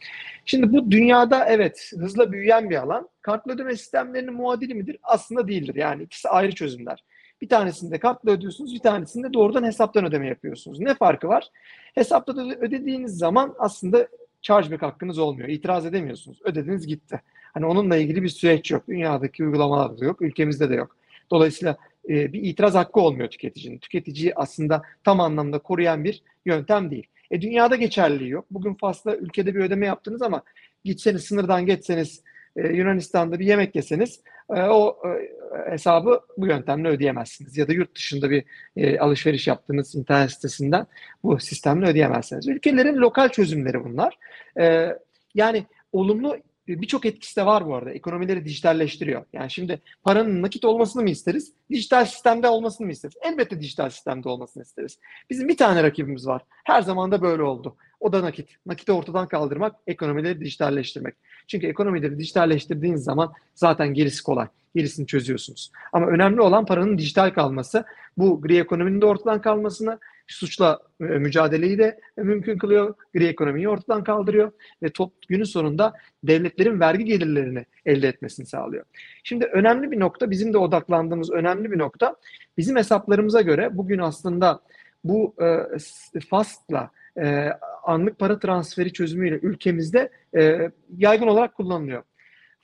Şimdi bu dünyada evet hızla büyüyen bir alan. Kartlı ödeme sistemlerinin muadili midir? Aslında değildir. Yani ikisi ayrı çözümler. Bir tanesinde kartla ödüyorsunuz, bir tanesinde doğrudan hesaptan ödeme yapıyorsunuz. Ne farkı var? Hesapta ödediğiniz zaman aslında chargeback hakkınız olmuyor. İtiraz edemiyorsunuz. Ödediniz gitti. Hani onunla ilgili bir süreç yok. Dünyadaki uygulamalarda da yok. Ülkemizde de yok. Dolayısıyla e, bir itiraz hakkı olmuyor tüketicinin. Tüketiciyi aslında tam anlamda koruyan bir yöntem değil. E dünyada geçerliliği yok. Bugün Fas'ta ülkede bir ödeme yaptınız ama gitseniz sınırdan geçseniz e, Yunanistan'da bir yemek yeseniz e, o e, hesabı bu yöntemle ödeyemezsiniz. Ya da yurt dışında bir e, alışveriş yaptığınız internet sitesinden bu sistemle ödeyemezsiniz. Ülkelerin lokal çözümleri bunlar. E, yani olumlu birçok etkisi de var bu arada. Ekonomileri dijitalleştiriyor. Yani şimdi paranın nakit olmasını mı isteriz? Dijital sistemde olmasını mı isteriz? Elbette dijital sistemde olmasını isteriz. Bizim bir tane rakibimiz var. Her zaman da böyle oldu. O da nakit. Nakiti ortadan kaldırmak, ekonomileri dijitalleştirmek. Çünkü ekonomileri dijitalleştirdiğiniz zaman zaten gerisi kolay. Gerisini çözüyorsunuz. Ama önemli olan paranın dijital kalması. Bu gri ekonominin de ortadan kalmasını, suçla e, mücadeleyi de mümkün kılıyor. Gri ekonomiyi ortadan kaldırıyor ve top, günün sonunda devletlerin vergi gelirlerini elde etmesini sağlıyor. Şimdi önemli bir nokta, bizim de odaklandığımız önemli bir nokta. Bizim hesaplarımıza göre bugün aslında bu e, FAST'la e, anlık para transferi çözümüyle ülkemizde e, yaygın olarak kullanılıyor.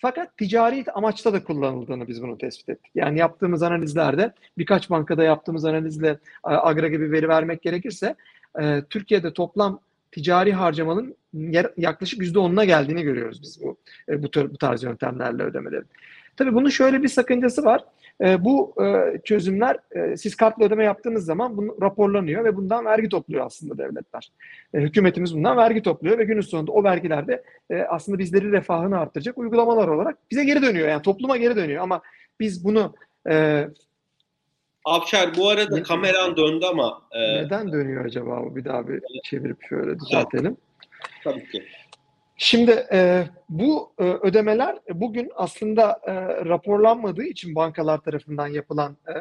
Fakat ticari amaçta da kullanıldığını biz bunu tespit ettik. Yani yaptığımız analizlerde birkaç bankada yaptığımız analizle Agra gibi veri vermek gerekirse e, Türkiye'de toplam ticari harcamanın yaklaşık %10'una geldiğini görüyoruz biz bu e, bu, bu tarz yöntemlerle ödemelerin. Tabii bunun şöyle bir sakıncası var. E, bu e, çözümler e, siz kartla ödeme yaptığınız zaman bunu raporlanıyor ve bundan vergi topluyor aslında devletler. E, hükümetimiz bundan vergi topluyor ve günün sonunda o vergilerde e, aslında bizleri refahını arttıracak uygulamalar olarak bize geri dönüyor. Yani topluma geri dönüyor ama biz bunu e, Avşar bu arada ne, kameran döndü ama e, neden dönüyor acaba bu? Bir daha bir çevirip şöyle düzeltelim. Tabii ki. Şimdi e, bu e, ödemeler bugün aslında e, raporlanmadığı için bankalar tarafından yapılan e,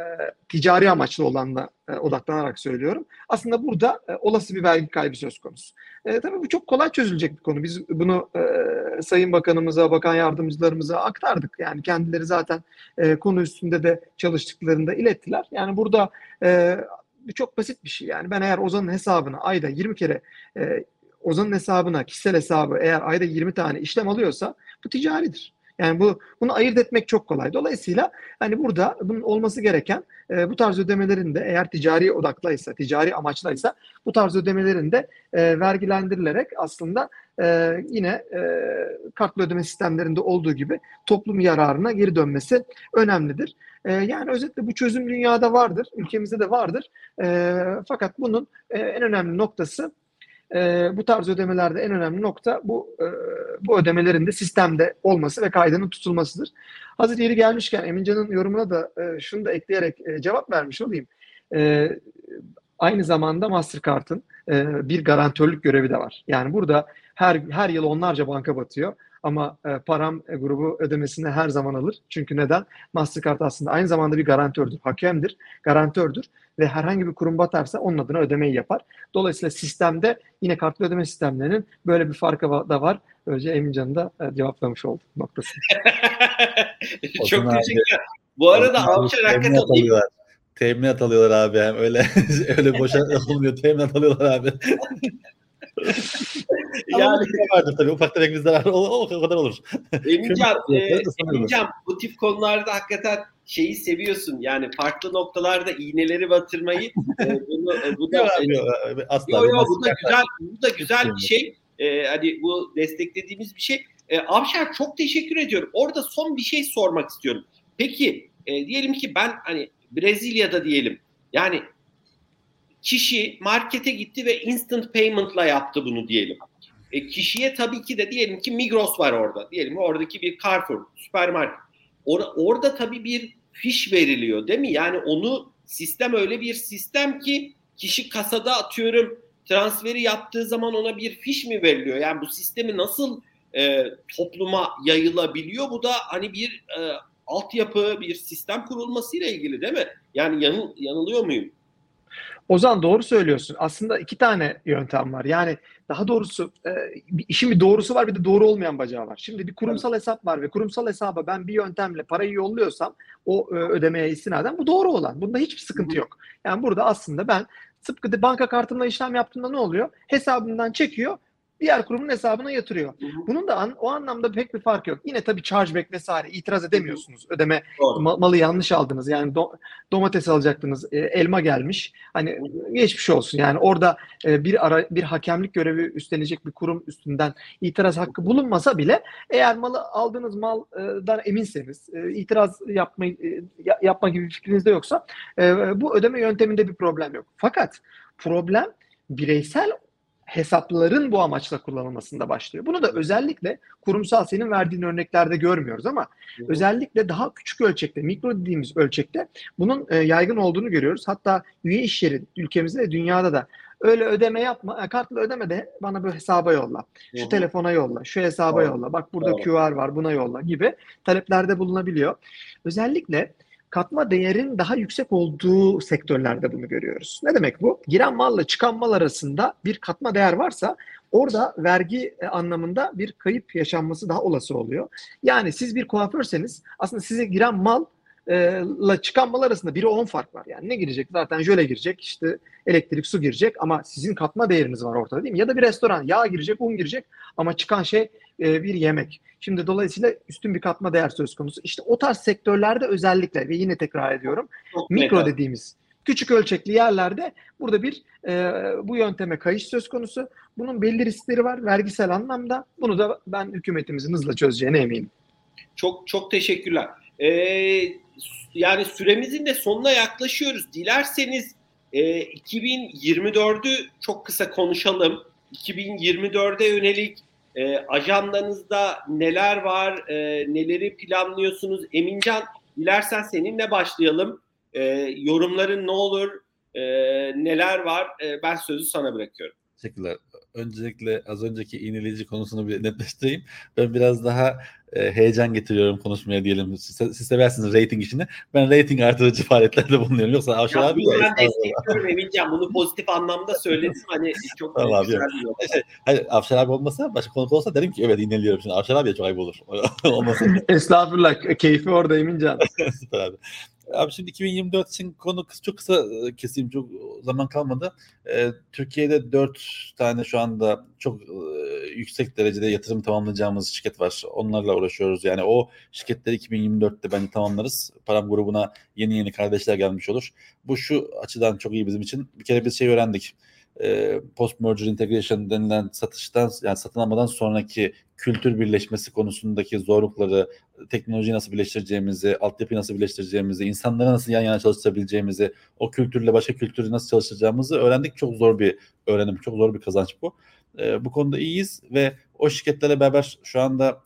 ticari amaçlı olanla e, odaklanarak söylüyorum. Aslında burada e, olası bir vergi kaybı söz konusu. E, tabii bu çok kolay çözülecek bir konu. Biz bunu e, Sayın Bakanımıza, Bakan Yardımcılarımıza aktardık. Yani kendileri zaten e, konu üstünde de çalıştıklarında ilettiler. Yani burada e, çok basit bir şey. Yani ben eğer Ozan'ın hesabına ayda 20 kere e, Ozan'ın hesabına, kişisel hesabı eğer ayda 20 tane işlem alıyorsa bu ticaridir. Yani bu bunu ayırt etmek çok kolay. Dolayısıyla hani burada bunun olması gereken e, bu tarz ödemelerin de eğer ticari odaklaysa, ticari amaçlaysa bu tarz ödemelerin de e, vergilendirilerek aslında e, yine e, kartlı ödeme sistemlerinde olduğu gibi toplum yararına geri dönmesi önemlidir. E, yani özetle bu çözüm dünyada vardır, ülkemizde de vardır. E, fakat bunun e, en önemli noktası e, bu tarz ödemelerde en önemli nokta bu e, bu ödemelerin de sistemde olması ve kaydının tutulmasıdır. Hazır yeri gelmişken Emincan'ın yorumuna da e, şunu da ekleyerek e, cevap vermiş olayım. E, aynı zamanda Mastercard'ın e, bir garantörlük görevi de var. Yani burada her her yıl onlarca banka batıyor ama e, param e, grubu ödemesini her zaman alır. Çünkü neden? Mastercard aslında aynı zamanda bir garantördür, hakemdir, garantördür ve herhangi bir kurum batarsa onun adına ödemeyi yapar. Dolayısıyla sistemde yine kartlı ödeme sistemlerinin böyle bir farkı da var. Önce Emincan'ı da e, cevaplamış olduk noktasını. *laughs* Çok teşekkürler. Bu arada Avşar hakikaten Teminat alıyorlar abi hem öyle *laughs* öyle boşa *laughs* olmuyor teminat alıyorlar abi. *laughs* yani vardır tabii ufak tefek bir zarar o, o kadar olur. *laughs* Emincan, e, Emincan bu tip konularda hakikaten şeyi seviyorsun. Yani farklı noktalarda iğneleri batırmayı e, bunu e, bu *laughs* da yok, yok, asla yok, yok, bu da güzel bu da güzel bir şey. E, hani bu desteklediğimiz bir şey. E, Avşar çok teşekkür ediyorum. Orada son bir şey sormak istiyorum. Peki e, diyelim ki ben hani Brezilya'da diyelim. Yani kişi markete gitti ve instant payment'la yaptı bunu diyelim. E, kişiye tabii ki de diyelim ki Migros var orada. Diyelim oradaki bir Carrefour, süpermarket. Or orada tabii bir fiş veriliyor değil mi? Yani onu sistem öyle bir sistem ki kişi kasada atıyorum transferi yaptığı zaman ona bir fiş mi veriliyor? Yani bu sistemi nasıl e, topluma yayılabiliyor? Bu da hani bir e, altyapı, bir sistem kurulmasıyla ilgili değil mi? Yani yanıl, yanılıyor muyum? Ozan doğru söylüyorsun. Aslında iki tane yöntem var. Yani daha doğrusu e, işin bir doğrusu var bir de doğru olmayan bacağı var. Şimdi bir kurumsal hesap var ve kurumsal hesaba ben bir yöntemle parayı yolluyorsam o e, ödemeye istinaden bu doğru olan. Bunda hiçbir sıkıntı yok. Yani burada aslında ben tıpkı banka kartımla işlem yaptığımda ne oluyor? Hesabımdan çekiyor diğer kurumun hesabına yatırıyor. Bunun da an, o anlamda pek bir fark yok. Yine tabii chargeback vesaire itiraz edemiyorsunuz. Ödeme ma- malı yanlış aldınız. Yani do- domates alacaktınız, e, elma gelmiş. Hani geçmiş olsun. Yani orada e, bir ara bir hakemlik görevi üstlenecek bir kurum üstünden itiraz hakkı bulunmasa bile eğer malı aldığınız maldan eminseniz, e, itiraz yapmayı e, yapma gibi bir fikriniz de yoksa e, bu ödeme yönteminde bir problem yok. Fakat problem bireysel hesapların bu amaçla kullanılmasında başlıyor. Bunu da özellikle kurumsal senin verdiğin örneklerde görmüyoruz ama hı özellikle daha küçük ölçekte, mikro dediğimiz ölçekte bunun e, yaygın olduğunu görüyoruz. Hatta üye iş yeri ülkemizde ve dünyada da öyle ödeme yapma, e, kartla ödeme de bana bu hesaba yolla, şu hı telefona yolla, şu hesaba hı yolla, bak burada hı QR var buna yolla gibi taleplerde bulunabiliyor. Özellikle katma değerin daha yüksek olduğu sektörlerde bunu görüyoruz. Ne demek bu? Giren malla çıkan mal arasında bir katma değer varsa orada vergi e, anlamında bir kayıp yaşanması daha olası oluyor. Yani siz bir kuaförseniz aslında size giren mal la çıkan mal arasında biri 10 fark var. Yani ne girecek? Zaten jöle girecek, işte elektrik, su girecek ama sizin katma değeriniz var ortada değil mi? Ya da bir restoran yağ girecek, un girecek ama çıkan şey e, bir yemek. Şimdi dolayısıyla üstün bir katma değer söz konusu. İşte o tarz sektörlerde özellikle ve yine tekrar ediyorum Çok mikro mega. dediğimiz küçük ölçekli yerlerde burada bir e, bu yönteme kayış söz konusu. Bunun belli riskleri var vergisel anlamda. Bunu da ben hükümetimizin hızla çözeceğine eminim. Çok çok teşekkürler. Ee, yani süremizin de sonuna yaklaşıyoruz. Dilerseniz e, 2024'ü çok kısa konuşalım. 2024'e yönelik e, ajandanızda neler var, e, neleri planlıyorsunuz? Emincan, dilersen seninle başlayalım. E, yorumların ne olur, e, neler var? E, ben sözü sana bırakıyorum. Teşekkürler. Öncelikle az önceki iğneleyici konusunu bir netleştireyim. Ben biraz daha e, heyecan getiriyorum konuşmaya diyelim. Siz, siz seversiniz rating işini. Ben rating artırıcı faaliyetlerde bulunuyorum. Yoksa Avşar abi... Ben destekliyorum Emincan. Bunu pozitif anlamda söyledim. Hani çok tamam, güzel bir yol. Şey, hayır, Avşar abi olmasa, başka konuk olsa derim ki evet ineliyorum. Şimdi Avşar abiye çok ayıp olur. *laughs* Estağfurullah. Keyfi orada Emincan. *laughs* Süper abi. Abi şimdi 2024 için konu çok kısa e, keseyim çok zaman kalmadı. Ee, Türkiye'de 4 tane şu anda çok e, yüksek derecede yatırım tamamlayacağımız şirket var. Onlarla uğraşıyoruz. Yani o şirketleri 2024'te bence tamamlarız. Param grubuna yeni yeni kardeşler gelmiş olur. Bu şu açıdan çok iyi bizim için. Bir kere biz şey öğrendik e, post merger integration denilen satıştan yani satın almadan sonraki kültür birleşmesi konusundaki zorlukları, teknolojiyi nasıl birleştireceğimizi, altyapıyı nasıl birleştireceğimizi, insanları nasıl yan yana çalıştırabileceğimizi, o kültürle başka kültürü nasıl çalıştıracağımızı öğrendik. Çok zor bir öğrenim, çok zor bir kazanç bu. E, bu konuda iyiyiz ve o şirketlerle beraber şu anda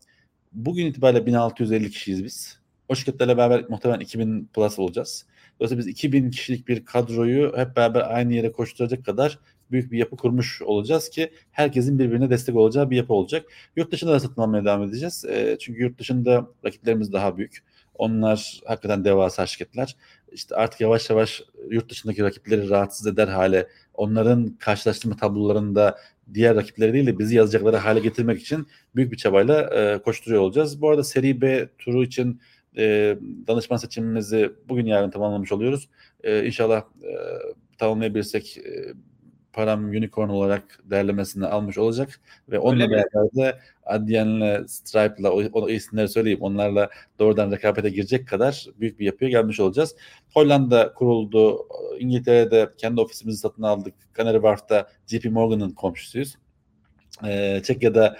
bugün itibariyle 1650 kişiyiz biz. O şirketlerle beraber muhtemelen 2000 plus olacağız. Dolayısıyla biz 2000 kişilik bir kadroyu hep beraber aynı yere koşturacak kadar büyük bir yapı kurmuş olacağız ki herkesin birbirine destek olacağı bir yapı olacak. Yurt dışında da satın almaya devam edeceğiz. E, çünkü yurt dışında rakiplerimiz daha büyük. Onlar hakikaten devasa şirketler. İşte artık yavaş yavaş yurt dışındaki rakipleri rahatsız eder hale, onların karşılaştırma tablolarında diğer rakipleri değil de bizi yazacakları hale getirmek için büyük bir çabayla e, koşturuyor olacağız. Bu arada seri B turu için e, danışman seçimimizi bugün yarın tamamlamış oluyoruz. E, inşallah e, tamamlayabilirsek e, param unicorn olarak değerlemesini almış olacak ve onunla beraber de Adyen'le Stripe'la o, o isimleri söyleyeyim onlarla doğrudan rekabete girecek kadar büyük bir yapıya gelmiş olacağız. Hollanda kuruldu. İngiltere'de kendi ofisimizi satın aldık. Canary Wharf'ta JP Morgan'ın komşusuyuz. Ee, Çekya'da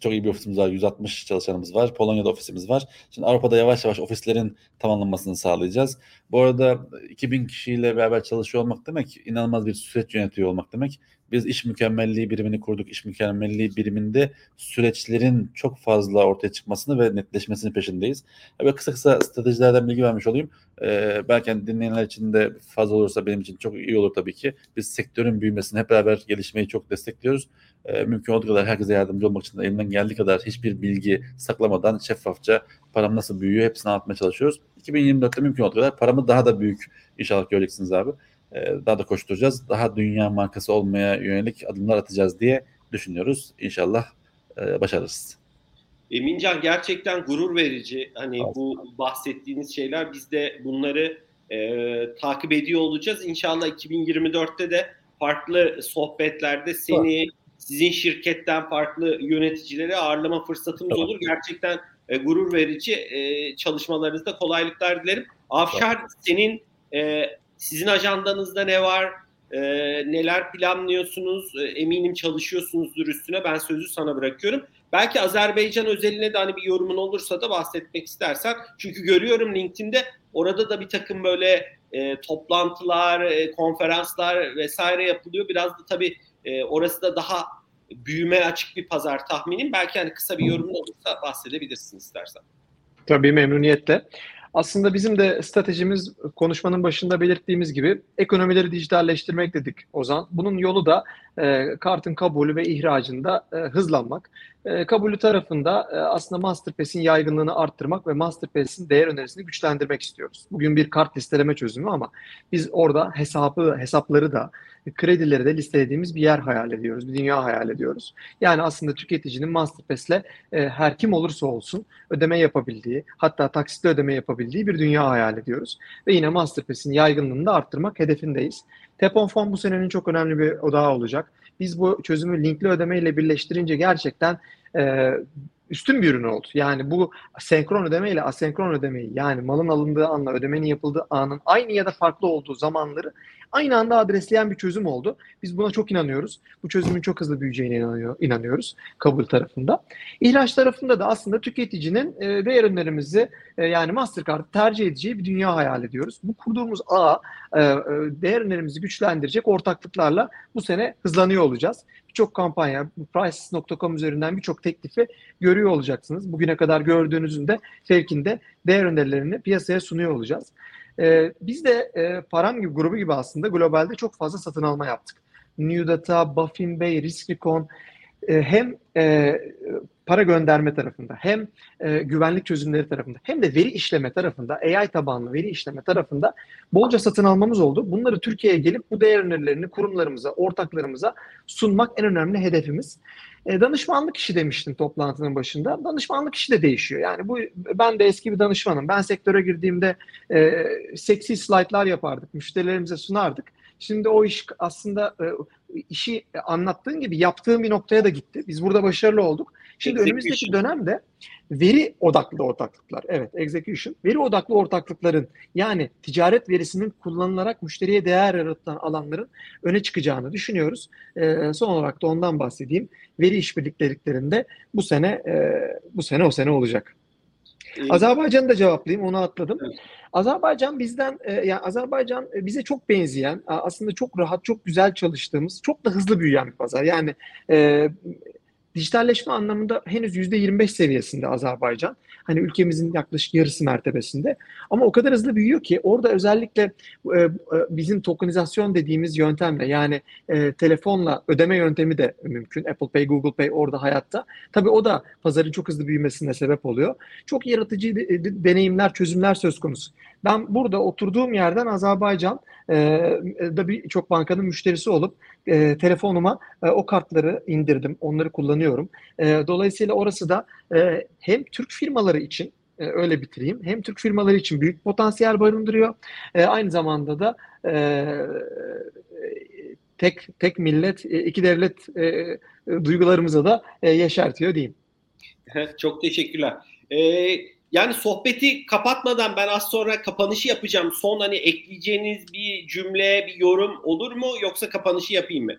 çok iyi bir ofisimiz var. 160 çalışanımız var. Polonya'da ofisimiz var. Şimdi Avrupa'da yavaş yavaş ofislerin tamamlanmasını sağlayacağız. Bu arada 2000 kişiyle beraber çalışıyor olmak demek inanılmaz bir süreç yönetiyor olmak demek. Biz iş mükemmelliği birimini kurduk. İş mükemmelliği biriminde süreçlerin çok fazla ortaya çıkmasını ve netleşmesini peşindeyiz. Ve kısa kısa stratejilerden bilgi vermiş olayım. Ee, belki hani dinleyenler için de fazla olursa benim için çok iyi olur tabii ki. Biz sektörün büyümesini hep beraber gelişmeyi çok destekliyoruz. Ee, mümkün olduğu kadar herkese yardımcı olmak için de elimden geldiği kadar hiçbir bilgi saklamadan şeffafça param nasıl büyüyor hepsini anlatmaya çalışıyoruz. 2024'te mümkün olduğu kadar paramı daha da büyük inşallah göreceksiniz abi. Ee, daha da koşturacağız. Daha dünya markası olmaya yönelik adımlar atacağız diye düşünüyoruz. İnşallah e, başarırız. Emincan gerçekten gurur verici. Hani evet. bu bahsettiğiniz şeyler biz de bunları e, takip ediyor olacağız. İnşallah 2024'te de farklı sohbetlerde seni, evet sizin şirketten farklı yöneticileri ağırlama fırsatımız tamam. olur. Gerçekten e, gurur verici e, çalışmalarınızda kolaylıklar dilerim. Afşar tamam. senin e, sizin ajandanızda ne var? E, neler planlıyorsunuz? E, eminim çalışıyorsunuzdur üstüne. Ben sözü sana bırakıyorum. Belki Azerbaycan özeline de hani bir yorumun olursa da bahsetmek istersen. Çünkü görüyorum LinkedIn'de orada da bir takım böyle e, toplantılar, e, konferanslar vesaire yapılıyor. Biraz da tabii e, orası da daha büyüme açık bir pazar tahminim. Belki hani kısa bir yorum olursa bahsedebilirsin istersen. Tabii memnuniyetle. Aslında bizim de stratejimiz konuşmanın başında belirttiğimiz gibi ekonomileri dijitalleştirmek dedik Ozan. Bunun yolu da e, kartın kabulü ve ihracında e, hızlanmak. E, kabulü tarafında e, aslında Masterpass'in yaygınlığını arttırmak ve Masterpass'in değer önerisini güçlendirmek istiyoruz. Bugün bir kart listeleme çözümü ama biz orada hesabı hesapları da kredileri de listelediğimiz bir yer hayal ediyoruz, bir dünya hayal ediyoruz. Yani aslında tüketicinin Masterpass'le e, her kim olursa olsun ödeme yapabildiği, hatta taksitli ödeme yapabildiği bir dünya hayal ediyoruz. Ve yine Masterpass'in yaygınlığını da arttırmak hedefindeyiz. Tap Phone bu senenin çok önemli bir odağı olacak. Biz bu çözümü linkli ödeme ile birleştirince gerçekten e, üstün bir ürün oldu. Yani bu senkron ödeme ile asenkron ödemeyi yani malın alındığı anla ödemenin yapıldığı anın aynı ya da farklı olduğu zamanları aynı anda adresleyen bir çözüm oldu. Biz buna çok inanıyoruz. Bu çözümün çok hızlı büyüyeceğine inanıyor, inanıyoruz kabul tarafında. İhraç tarafında da aslında tüketicinin e, değer ürünlerimizi e, yani Mastercard tercih edeceği bir dünya hayal ediyoruz. Bu kurduğumuz ağ e, e, değer ürünlerimizi güçlendirecek ortaklıklarla bu sene hızlanıyor olacağız birçok kampanya, prices.com üzerinden birçok teklifi görüyor olacaksınız. Bugüne kadar gördüğünüzün de fevkinde değer önerilerini piyasaya sunuyor olacağız. Ee, biz de e, Param gibi grubu gibi aslında globalde çok fazla satın alma yaptık. New Data, Buffin Bay, Riskicon e, hem e, para gönderme tarafında hem e, güvenlik çözümleri tarafında hem de veri işleme tarafında AI tabanlı veri işleme tarafında bolca satın almamız oldu. Bunları Türkiye'ye gelip bu değer önerilerini kurumlarımıza, ortaklarımıza sunmak en önemli hedefimiz. E, danışmanlık işi demiştim toplantının başında. Danışmanlık işi de değişiyor. Yani bu ben de eski bir danışmanım. Ben sektöre girdiğimde e, seksi slaytlar yapardık, müşterilerimize sunardık. Şimdi o iş aslında e, işi anlattığın gibi yaptığım bir noktaya da gitti. Biz burada başarılı olduk. Şimdi önümüzdeki dönemde veri odaklı ortaklıklar, evet execution, veri odaklı ortaklıkların yani ticaret verisinin kullanılarak müşteriye değer yaratan alanların öne çıkacağını düşünüyoruz. E, son olarak da ondan bahsedeyim. Veri işbirliklerinde bu sene e, bu sene o sene olacak. Azerbaycan'ı da cevaplayayım, onu atladım. Evet. Azerbaycan bizden, e, yani Azerbaycan e, bize çok benzeyen, aslında çok rahat, çok güzel çalıştığımız, çok da hızlı büyüyen bir pazar. Yani e, dijitalleşme anlamında henüz %25 seviyesinde Azerbaycan. Hani ülkemizin yaklaşık yarısı mertebesinde. Ama o kadar hızlı büyüyor ki orada özellikle e, e, bizim tokenizasyon dediğimiz yöntemle yani e, telefonla ödeme yöntemi de mümkün. Apple Pay, Google Pay orada hayatta. Tabii o da pazarın çok hızlı büyümesine sebep oluyor. Çok yaratıcı deneyimler, çözümler söz konusu. Ben burada oturduğum yerden Azerbaycan e, da birçok bankanın müşterisi olup e, telefonuma e, o kartları indirdim. Onları kullanıyorum. E, dolayısıyla orası da e, hem Türk firmaları için e, öyle bitireyim. Hem Türk firmaları için büyük potansiyel barındırıyor. E, aynı zamanda da e, tek tek millet, e, iki devlet e, duygularımıza da e, yaşartıyor diyeyim. *laughs* Çok teşekkürler. Ee, yani sohbeti kapatmadan ben az sonra kapanışı yapacağım. Son hani ekleyeceğiniz bir cümle, bir yorum olur mu yoksa kapanışı yapayım mı?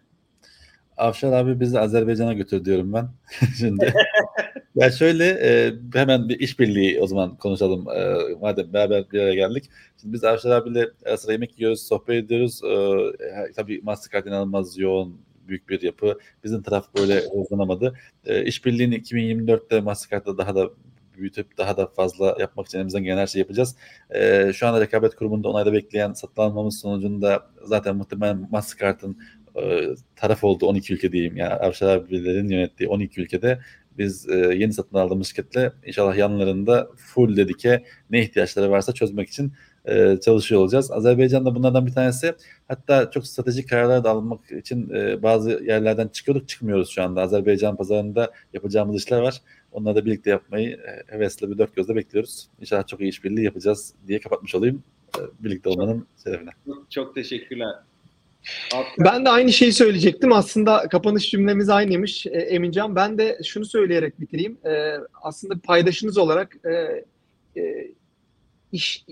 Afşar abi bizi Azerbaycan'a götür diyorum ben *laughs* şimdi. ya şöyle e, hemen bir işbirliği o zaman konuşalım. E, madem beraber bir araya geldik. Şimdi biz Afşar abiyle ara sıra yemek yiyoruz, sohbet ediyoruz. E, tabii Mastercard inanılmaz yoğun büyük bir yapı. Bizim taraf böyle hızlanamadı. E, işbirliğini 2024'te Mastercard'da daha da büyütüp daha da fazla yapmak için elimizden gelen her şeyi yapacağız. E, şu anda rekabet kurumunda onayda bekleyen satın almamız sonucunda zaten muhtemelen Mastercard'ın e, taraf olduğu 12 ülke diyeyim. Yani Avşar abilerin yönettiği 12 ülkede biz e, yeni satın aldığımız şirketle inşallah yanlarında full dedike ne ihtiyaçları varsa çözmek için e, çalışıyor olacağız. Azerbaycan da bunlardan bir tanesi. Hatta çok stratejik kararlar da almak için e, bazı yerlerden çıkıyorduk çıkmıyoruz şu anda. Azerbaycan pazarında yapacağımız işler var. Onları da birlikte yapmayı e, hevesle bir dört gözle bekliyoruz. İnşallah çok iyi işbirliği yapacağız diye kapatmış olayım. E, birlikte olmanın şerefine. Çok teşekkürler. Ben de aynı şeyi söyleyecektim. Aslında kapanış cümlemiz aynıymış e, Emincan. Ben de şunu söyleyerek bitireyim. Aslında paydaşınız olarak iş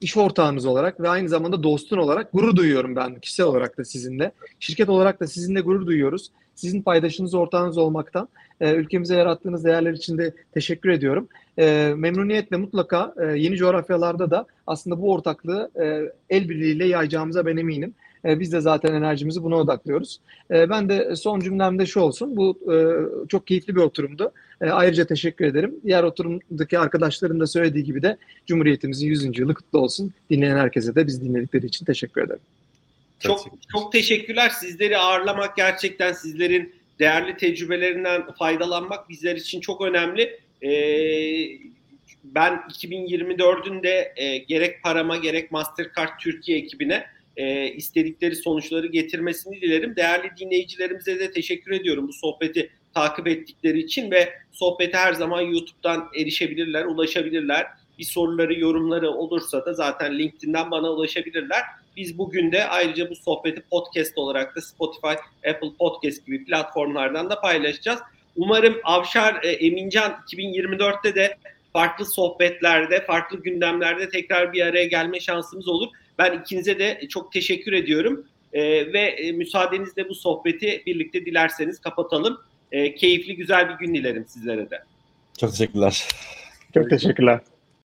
iş ortağınız olarak ve aynı zamanda dostun olarak gurur duyuyorum ben kişisel olarak da sizinle. Şirket olarak da sizinle gurur duyuyoruz. Sizin paydaşınız, ortağınız olmaktan e, ülkemize yarattığınız değerler için de teşekkür ediyorum. E, memnuniyetle mutlaka e, yeni coğrafyalarda da aslında bu ortaklığı e, el birliğiyle yayacağımıza ben eminim. E, biz de zaten enerjimizi buna odaklıyoruz. E, ben de son cümlemde şu olsun. Bu e, çok keyifli bir oturumdu. E, ayrıca teşekkür ederim. Diğer oturumdaki arkadaşların da söylediği gibi de Cumhuriyetimizin 100. yılı kutlu olsun. Dinleyen herkese de biz dinledikleri için teşekkür ederim. Çok çok teşekkürler. Sizleri ağırlamak gerçekten sizlerin değerli tecrübelerinden faydalanmak bizler için çok önemli. Ee, ben 2024'ün de e, gerek parama gerek Mastercard Türkiye ekibine e, istedikleri sonuçları getirmesini dilerim. Değerli dinleyicilerimize de teşekkür ediyorum bu sohbeti takip ettikleri için ve sohbete her zaman YouTube'dan erişebilirler, ulaşabilirler. Bir soruları, yorumları olursa da zaten LinkedIn'den bana ulaşabilirler. Biz bugün de ayrıca bu sohbeti podcast olarak da Spotify, Apple Podcast gibi platformlardan da paylaşacağız. Umarım Avşar e, Emincan 2024'te de farklı sohbetlerde, farklı gündemlerde tekrar bir araya gelme şansımız olur. Ben ikinize de çok teşekkür ediyorum. E, ve e, müsaadenizle bu sohbeti birlikte dilerseniz kapatalım. E, keyifli, güzel bir gün dilerim sizlere de. Çok teşekkürler. Çok teşekkürler.